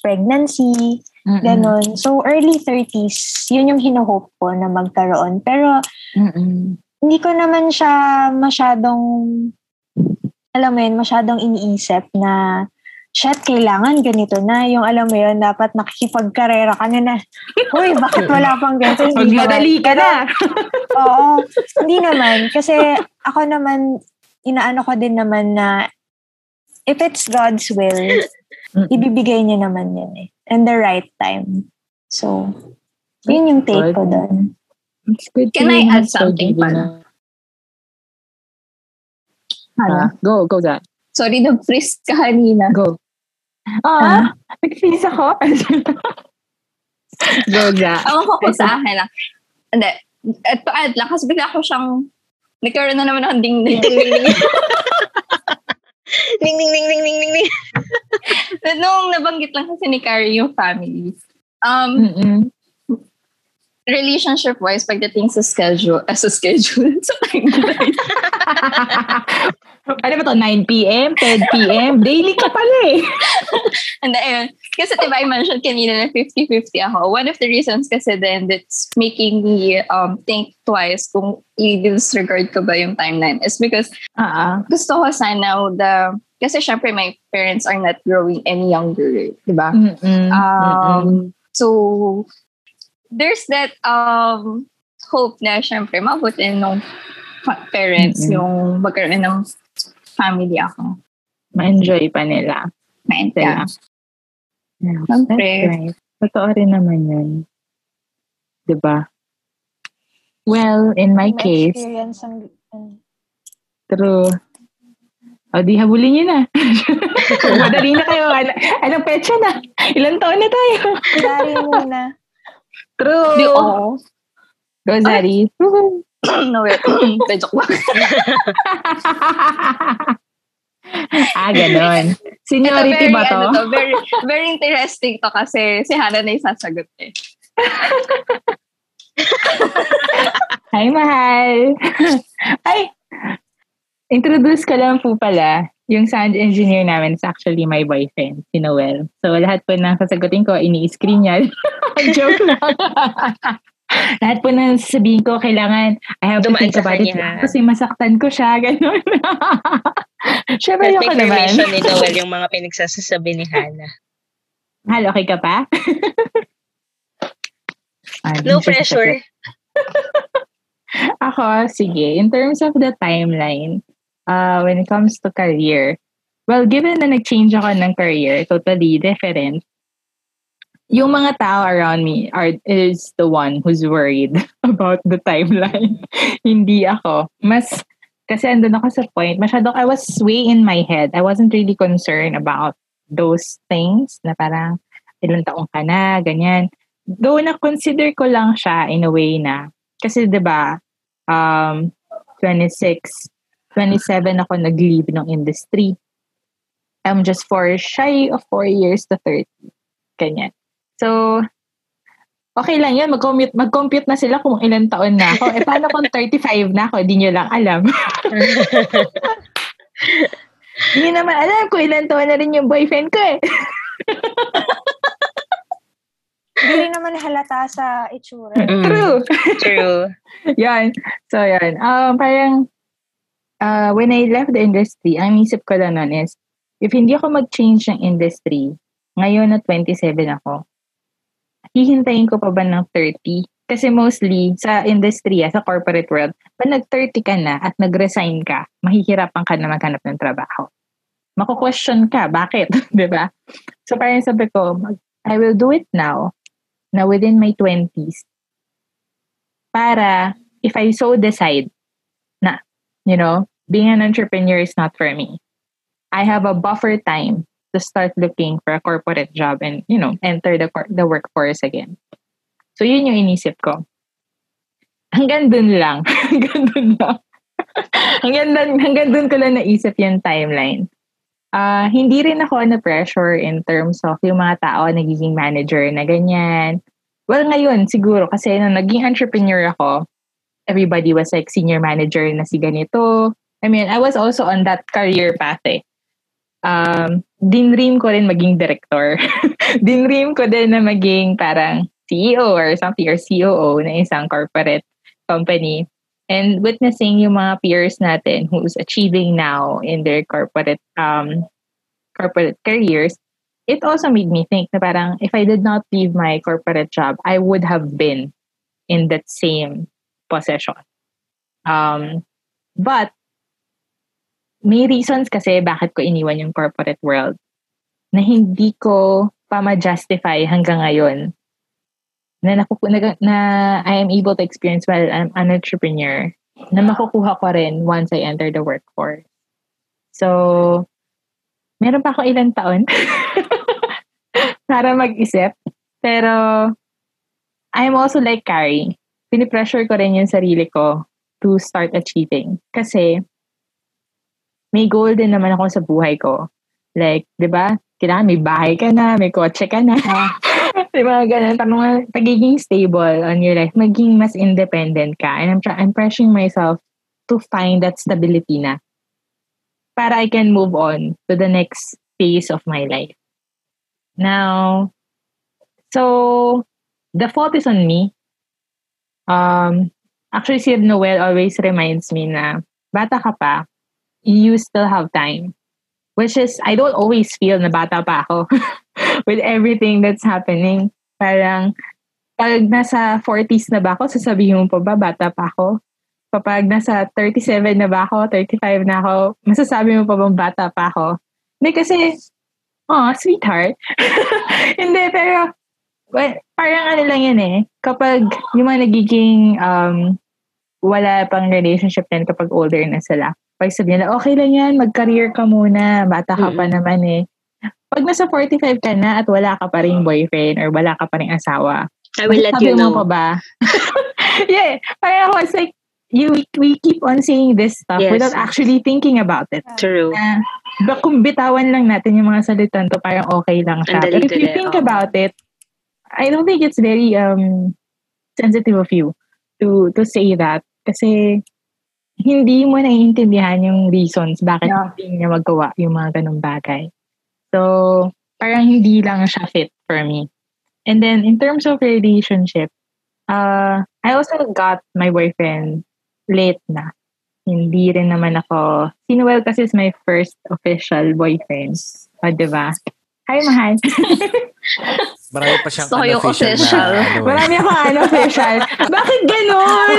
pregnancy, Mm-mm. ganun. So early 30s, yun yung hino-hope ko na magkaroon. Pero Mm-mm. hindi ko naman siya masyadong, alam mo yun, masyadong iniisip na, shit, kailangan ganito na. Yung alam mo yun, dapat nakikipagkarera ka na na. Uy, bakit wala pang ganito? Hindi. Magmadali ka na. Oo. Hindi naman. Kasi ako naman, inaano ko din naman na if it's God's will, ibibigay niya naman yan eh. And the right time. So, yun yung take ko doon. Can I add so something na- Ano? Ah, go, go, Zach. Sorry, nag-freeze ka kanina. Go. Ah, nag-freeze ako. go, Zach. Ewan ko kung sa akin lang. Hindi. Ito add lang. Kasi bigla ko siyang nagkaroon na naman ng ding ding ding ding. Ning, ning, ning, ning, ning, ning, ning. Nung nabanggit lang kasi ni Carrie yung families. Um, Mm-mm. relationship-wise, pagdating sa schedule, eh, sa schedule, sa timeline. Ano ba to? 9 p.m., 10 p.m.? Daily ka pala eh. And ayun. Kasi diba I mentioned kanina na 50-50 ako. One of the reasons kasi then that's making me um, think twice kung i-disregard ko ba yung timeline is because Ah, gusto ko sana the kasi syempre my parents are not growing any younger, di ba? Mm-mm. Mm-mm. Um, so there's that um hope na syempre mabutin ng fa- parents Mm-mm. yung magkaroon ng family ako. Ma-enjoy pa nila. Sila. Yeah, that's Siyempre. right. Totoo rin naman yun. Diba? Well, in my May case, experience ang, true. O, di habulin nyo na. Madali na kayo. Ano, anong petsa na? Ilang taon na tayo? Dari muna. True. Di, oo. Go, Zari. no, wait. De, joke lang. ah, ganon. Seniority Ito, ba to? Ano to? Very, very interesting to kasi si Hannah na yung sasagot eh. Hi, mahal. Ay, introduce ko lang po pala. Yung sound engineer namin is actually my boyfriend, si Noel. So, lahat po ng sasagutin ko, ini-screen niya. Joke lang. lahat po ng sasabihin ko, kailangan, I have to Dumaan think sa about it kasi masaktan ko siya, gano'n. Siyempre, yung ka naman. confirmation ni Noel yung mga pinagsasasabi ni Hannah. Mahal, okay ka pa? Ah, No pressure. Ako, sige. In terms of the timeline, uh, when it comes to career, well, given na nag-change ako ng career, totally different, yung mga tao around me are is the one who's worried about the timeline. Hindi ako. Mas, kasi andun ako sa point, masyado, I was way in my head. I wasn't really concerned about those things na parang ilang taong ka na, ganyan. Though na-consider ko lang siya in a way na, kasi ba um, 26, 27 ako nag-leave ng industry. I'm just for shy of 4 years to 30. Ganyan. So, okay lang yun. Mag-compute, mag-compute na sila kung ilang taon na ako. Eh, paano kung 35 na ako? Di nyo lang alam. Di nyo naman alam kung ilang taon na rin yung boyfriend ko eh. Hindi rin naman halata sa itsura. Mm, True. True. yan. So, yan. Um, parang, uh, when I left the industry, ang isip ko lang nun is, if hindi ako mag-change ng industry, ngayon na 27 ako, hihintayin ko pa ba ng 30? Kasi mostly, sa industry, ah, sa corporate world, pag nag-30 ka na at nag-resign ka, mahihirapan ka na maghanap ng trabaho. Mako-question ka, bakit? 'Di ba? So parang sabi ko, I will do it now, na within my 20s, para if I so decide na, you know, being an entrepreneur is not for me, I have a buffer time to start looking for a corporate job and, you know, enter the, the workforce again. So, yun yung inisip ko. Hanggang dun lang. hanggang dun lang. hanggang, dun, hanggang dun ko lang naisip yung timeline. Ah, hindi rin ako na pressure in terms of yung mga tao nagiging manager na ganyan. Well, ngayon, siguro, kasi nung naging entrepreneur ako, everybody was like senior manager na si ganito. I mean, I was also on that career path eh. Um, dinream ko rin maging director. dinream ko din na maging parang CEO or something or COO na isang corporate company. And witnessing yung mga peers natin who's achieving now in their corporate um corporate careers, it also made me think na parang if I did not leave my corporate job, I would have been in that same position. Um, but may reasons kasi bakit ko iniwan yung corporate world na hindi ko pa ma-justify hanggang ngayon na, nakuku- na, na I am able to experience while I'm an entrepreneur na makukuha ko rin once I enter the workforce. So, meron pa ako ilang taon para mag-isip. Pero, I'm also like Carrie. Pinipressure ko rin yung sarili ko to start achieving. Kasi, may goal din naman ako sa buhay ko. Like, di ba? Kailangan may bahay ka na, may kotse ka na. di ba? Ganun. Parang pagiging stable on your life, maging mas independent ka. And I'm, try- I'm pressuring myself to find that stability na para I can move on to the next phase of my life. Now, so the fault is on me. Um, actually, si Noel always reminds me na bata ka pa, you still have time. Which is, I don't always feel na bata pa ako with everything that's happening. Parang, pag nasa 40s na ba ako, sasabihin mo pa ba, bata pa ako? Kapag nasa 37 na ba ako, 35 na ako, masasabi mo pa bang bata pa ako? Hindi kasi, oh, sweetheart. Hindi, pero, well, parang ano lang yan eh. Kapag yung mga nagiging um, wala pang relationship din kapag older na sila. Pag sabihin nila, okay lang yan, mag-career ka muna, bata ka pa naman eh. Pag nasa 45 ka na at wala ka pa rin boyfriend or wala ka pa rin asawa, I will let you mo know. pa ba? yeah, parang ako, it's like, you, we keep on saying this stuff Yes. without actually thinking about it. True. Na, ba kung bitawan lang natin yung mga salitan to, parang okay lang siya. But if you think oo. about it, I don't think it's very um sensitive of you to to say that. Kasi hindi mo naiintindihan yung reasons bakit Yeah. hindi niya magawa yung mga ganong bagay. So, parang hindi lang siya fit for me. And then, in terms of relationship, uh, I also got my boyfriend late na. Hindi rin naman ako, si Noel kasi is my first official boyfriend. O, diba? Hi, mahal. Marami pa siyang So, yung unofficial official. na ano. eh. Marami akong unofficial. Bakit ganon?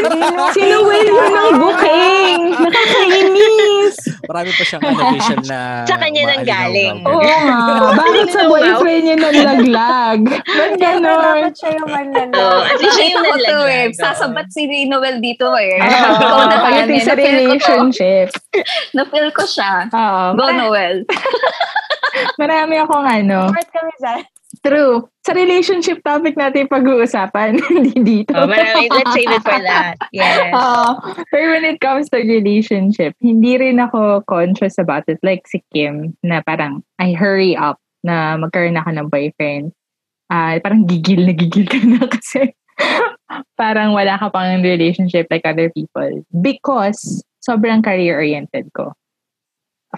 Sinuway mo ng booking. Nakakainis. Marami pa siyang unofficial na Sa kanya nang galing. Oo nga. Bakit sa boyfriend niya nalaglag? Ba't ganon? Dapat siya yung manlala. Oh, at least siya yung to eh. Sasabat si Noel dito eh. Oo, Ikaw na kanya. sa relationship. Na-feel ko siya. Go, Noel. marami akong ano. Part kami sa True. Sa relationship topic natin pag-uusapan. Hindi dito. Oh, marami. Let's save it for that. Yes. Oo. pero when it comes to relationship, hindi rin ako conscious about it. Like si Kim, na parang, I hurry up na magkaroon ako ng boyfriend. Ah, parang gigil na gigil ka na kasi parang wala ka pang relationship like other people. Because sobrang career-oriented ko.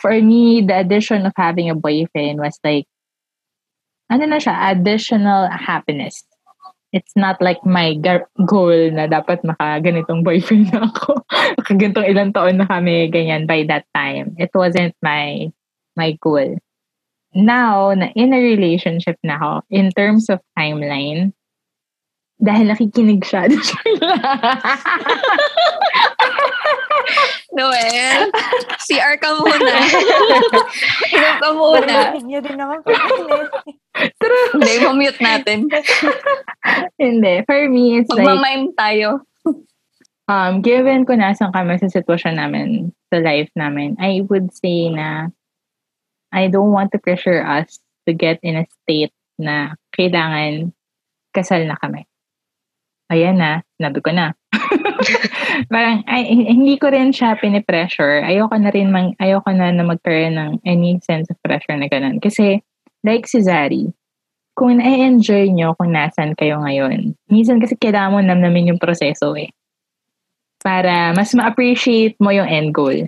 For me, the addition of having a boyfriend was like, ano na siya, additional happiness it's not like my gar- goal na dapat maka ganitong boyfriend na ako. Ganitong ilang taon na kami ganyan by that time. It wasn't my my goal. Now, na in a relationship na ako, in terms of timeline, dahil nakikinig siya. Noel, CR ka muna. Inom ka muna. Narinig niyo din naman pag True. Hindi, mamute natin. Hindi. For me, it's like, Magmamime tayo. um, given ko nasan kami sa sitwasyon namin, sa life namin, I would say na I don't want to pressure us to get in a state na kailangan kasal na kami. Ayan na, sinabi ko na. Parang, ay, hindi ko rin siya pinipressure. Ayoko na rin, mang, ayoko na na magkaroon ng any sense of pressure na ganun. Kasi, like si Zari, kung na-enjoy nyo kung nasan kayo ngayon, minsan kasi kailangan mo namnamin yung proseso eh. Para mas ma-appreciate mo yung end goal.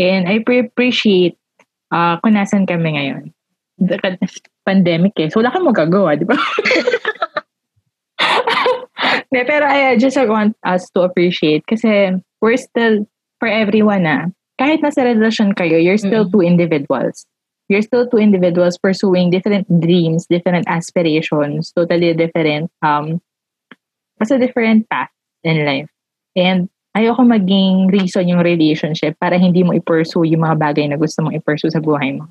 And I pre- appreciate uh, kung nasan kami ngayon. Pandemic eh. So wala kang magagawa, di ba? De, pero I just want us to appreciate kasi we're still, for everyone na, kahit nasa relasyon kayo, you're still Mm. two individuals. You're still two individuals pursuing different dreams, different aspirations, totally different, um, basta different path in life. And ayoko maging reason yung relationship para hindi mo i-pursue yung mga bagay na gusto mong i-pursue sa buhay mo.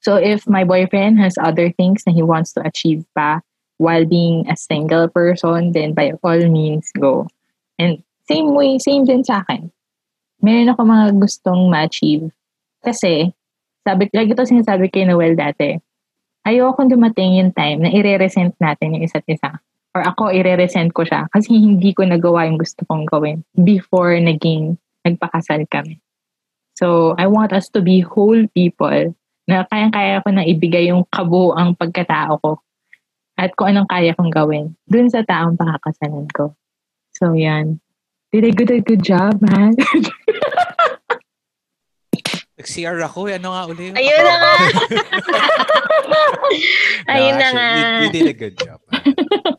So if my boyfriend has other things na he wants to achieve pa while being a single person, then by all means, go. And same way, same din sa akin. Meron ako mga gustong ma-achieve. Kasi, sabi, lagi ito sinasabi kay Noel dati, ayokong dumating yung time na ire-resent natin yung isa't isa. Or ako, ire-resent ko siya kasi hindi ko nagawa yung gusto kong gawin before naging nagpakasal kami. So, I want us to be whole people na kayang-kaya ko na ibigay yung kabuang pagkatao ko at kung anong kaya kong gawin dun sa taong pakakasalan ko. So, yan. Did I do a good job, man? Nag-CR ako. eh. Ano nga uli? Ayun na nga. No, Ayun na nga. You, you did a good job.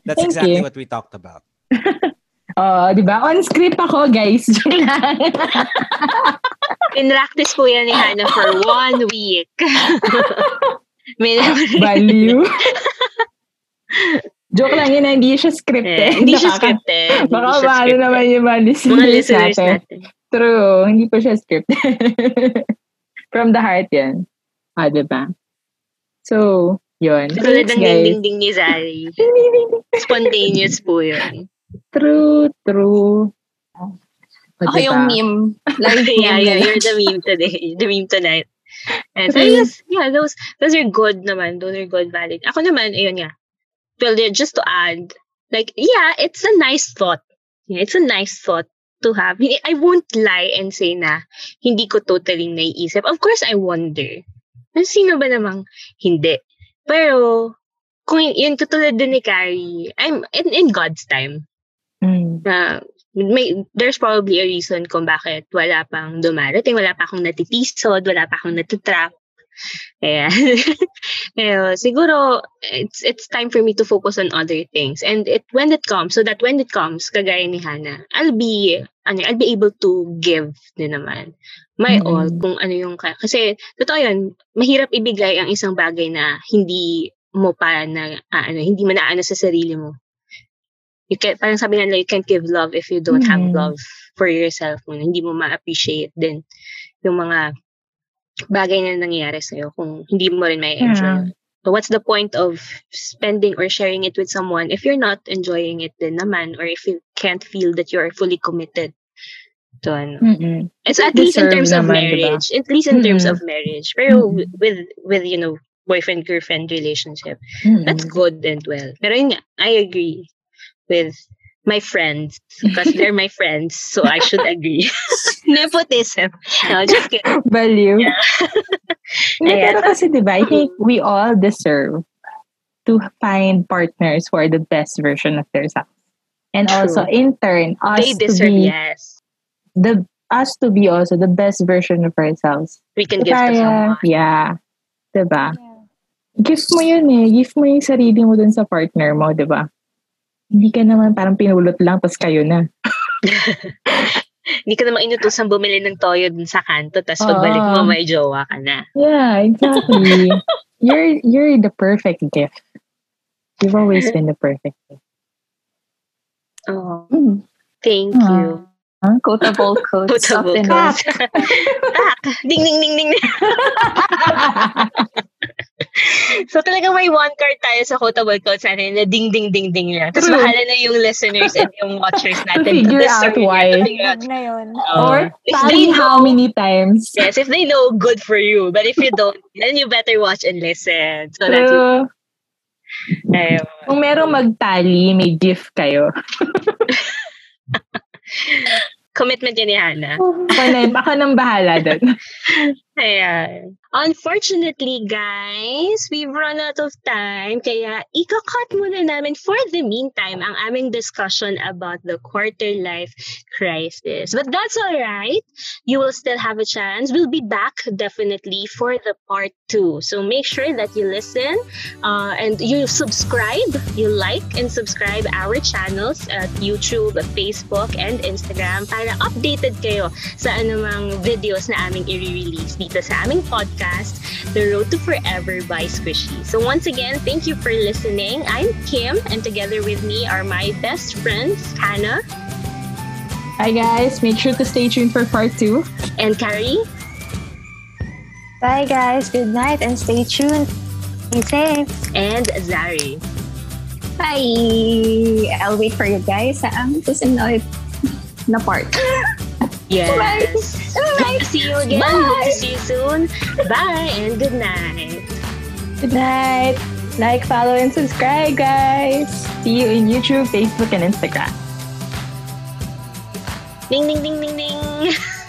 That's Thank exactly you. what we talked about. oh, di ba? On script ako, guys. Joke lang. In-practice po yan ni Hannah for one week. May Value. Joke lang yun, hindi siya scripted. Eh, hindi siya scripted. Baka scripted. naman yung mga listeners, Mga listeners natin. natin. True, hindi pa siya scripted. From the heart yan. Ah, diba? So, yun. Tulad ng ding-ding-ding ni Zari. Spontaneous po yun. True, true. O, Ako diba? yung meme. Meme. yeah, yeah, you're the meme today. The meme tonight. And so, yes, yeah, those, those are good naman. Those are good, valid. Ako naman, ayun nga. Well, just to add, like, yeah, it's a nice thought. Yeah, it's a nice thought to have. I won't lie and say na hindi ko totally naiisip. Of course, I wonder. Sino ba namang hindi? Pero, kung yun katulad din ni Carrie, I'm in, in God's time Mm. na may there's probably a reason kung bakit wala pang dumarating, wala pa akong natitisod, wala pa akong natitrap. Ayan. Pero siguro it's it's time for me to focus on other things. And it when it comes, so that when it comes, kagaya ni Hannah, I'll be ano, I'll be able to give din naman my Mm-mm. all kung ano yung. Kasi totoo yun, mahirap ibigay ang isang bagay na hindi mo pa na ah, ano, hindi mo na ano sa sarili mo. You can, parang sabi nila, you can't give love if you don't have Mhm. love for yourself mo. Hindi mo ma-appreciate din yung mga bagay na nangyayari sa'yo kung hindi mo rin may enjoy. Yeah. So what's the point of spending or sharing it with someone if you're not enjoying it din naman or if you can't feel that you are fully committed to ano. Mm-mm. It's at least in terms of naman, diba? marriage. At least in terms Mm-mm. of marriage. Pero Mm-mm. with, with, you know, boyfriend girlfriend relationship, Mm-mm. that's good and well. Pero yun nga, I agree with my friends because they're my friends, so I should agree. Nepotism. No, just kidding. value. Yeah. Hindi, Ayan. pero kasi diba, I think we all deserve to find partners who are the best version of themselves. And True. also, in turn, us They to deserve, be yes. the us to be also the best version of ourselves. We can give to Kaya, someone. yeah. Diba? Yeah. Gift mo yun eh. Gift mo yung sarili mo dun sa partner mo, diba? Hindi ka naman parang pinulot lang, tapos kayo na. Hindi ka naman inutusan bumili ng toyo dun sa kanto, tapos pagbalik mo, may jowa ka na. Yeah, exactly. you're you're the perfect gift. You've always been the perfect gift. Oh, Mm. thank Ah. you. Quotable quotes of Quotable quotes. night. Ah, ding, ding, ding, ding. so talagang may one card tayo sa quotable quotes natin na ding, ding, ding, ding lang. Tapos True. bahala na yung listeners and yung watchers natin figure out why. to figure out. Wag na yun. Oo. or if tally they how know, many times. yes, if they know, good for you. But if you don't, then you better watch and listen. So that's it. True. Ayun. Kung merong magtali, may gift kayo. Commitment yan ni Hannah. Ako na, ako nang bahala doon. Ayan. Unfortunately, guys, we've run out of time. Kaya, ika-cut muna namin for the meantime ang aming discussion about the quarter life crisis. But that's all right. You will still have a chance. We'll be back definitely for the part two. So make sure that you listen uh, and you subscribe, you like and subscribe our channels at YouTube, Facebook, and Instagram para updated kayo sa anumang videos na aming i-release dito sa aming podcast, The Road to Forever by Squishy. So once again, thank you for listening. I'm Kim, and together with me are my best friends, Hannah Hi guys, make sure to stay tuned for part two. and Carrie. Bye guys. Good night and stay tuned. Be safe. and Zari. Bye! I'll wait for you guys sa ang susunod na part. Yes. Bye. Hope to see you again. Bye. Hope to see you soon. Bye and good night. Good night. Like, follow, and subscribe, guys. See you in YouTube, Facebook, and Instagram. Ding ding ding ding ding.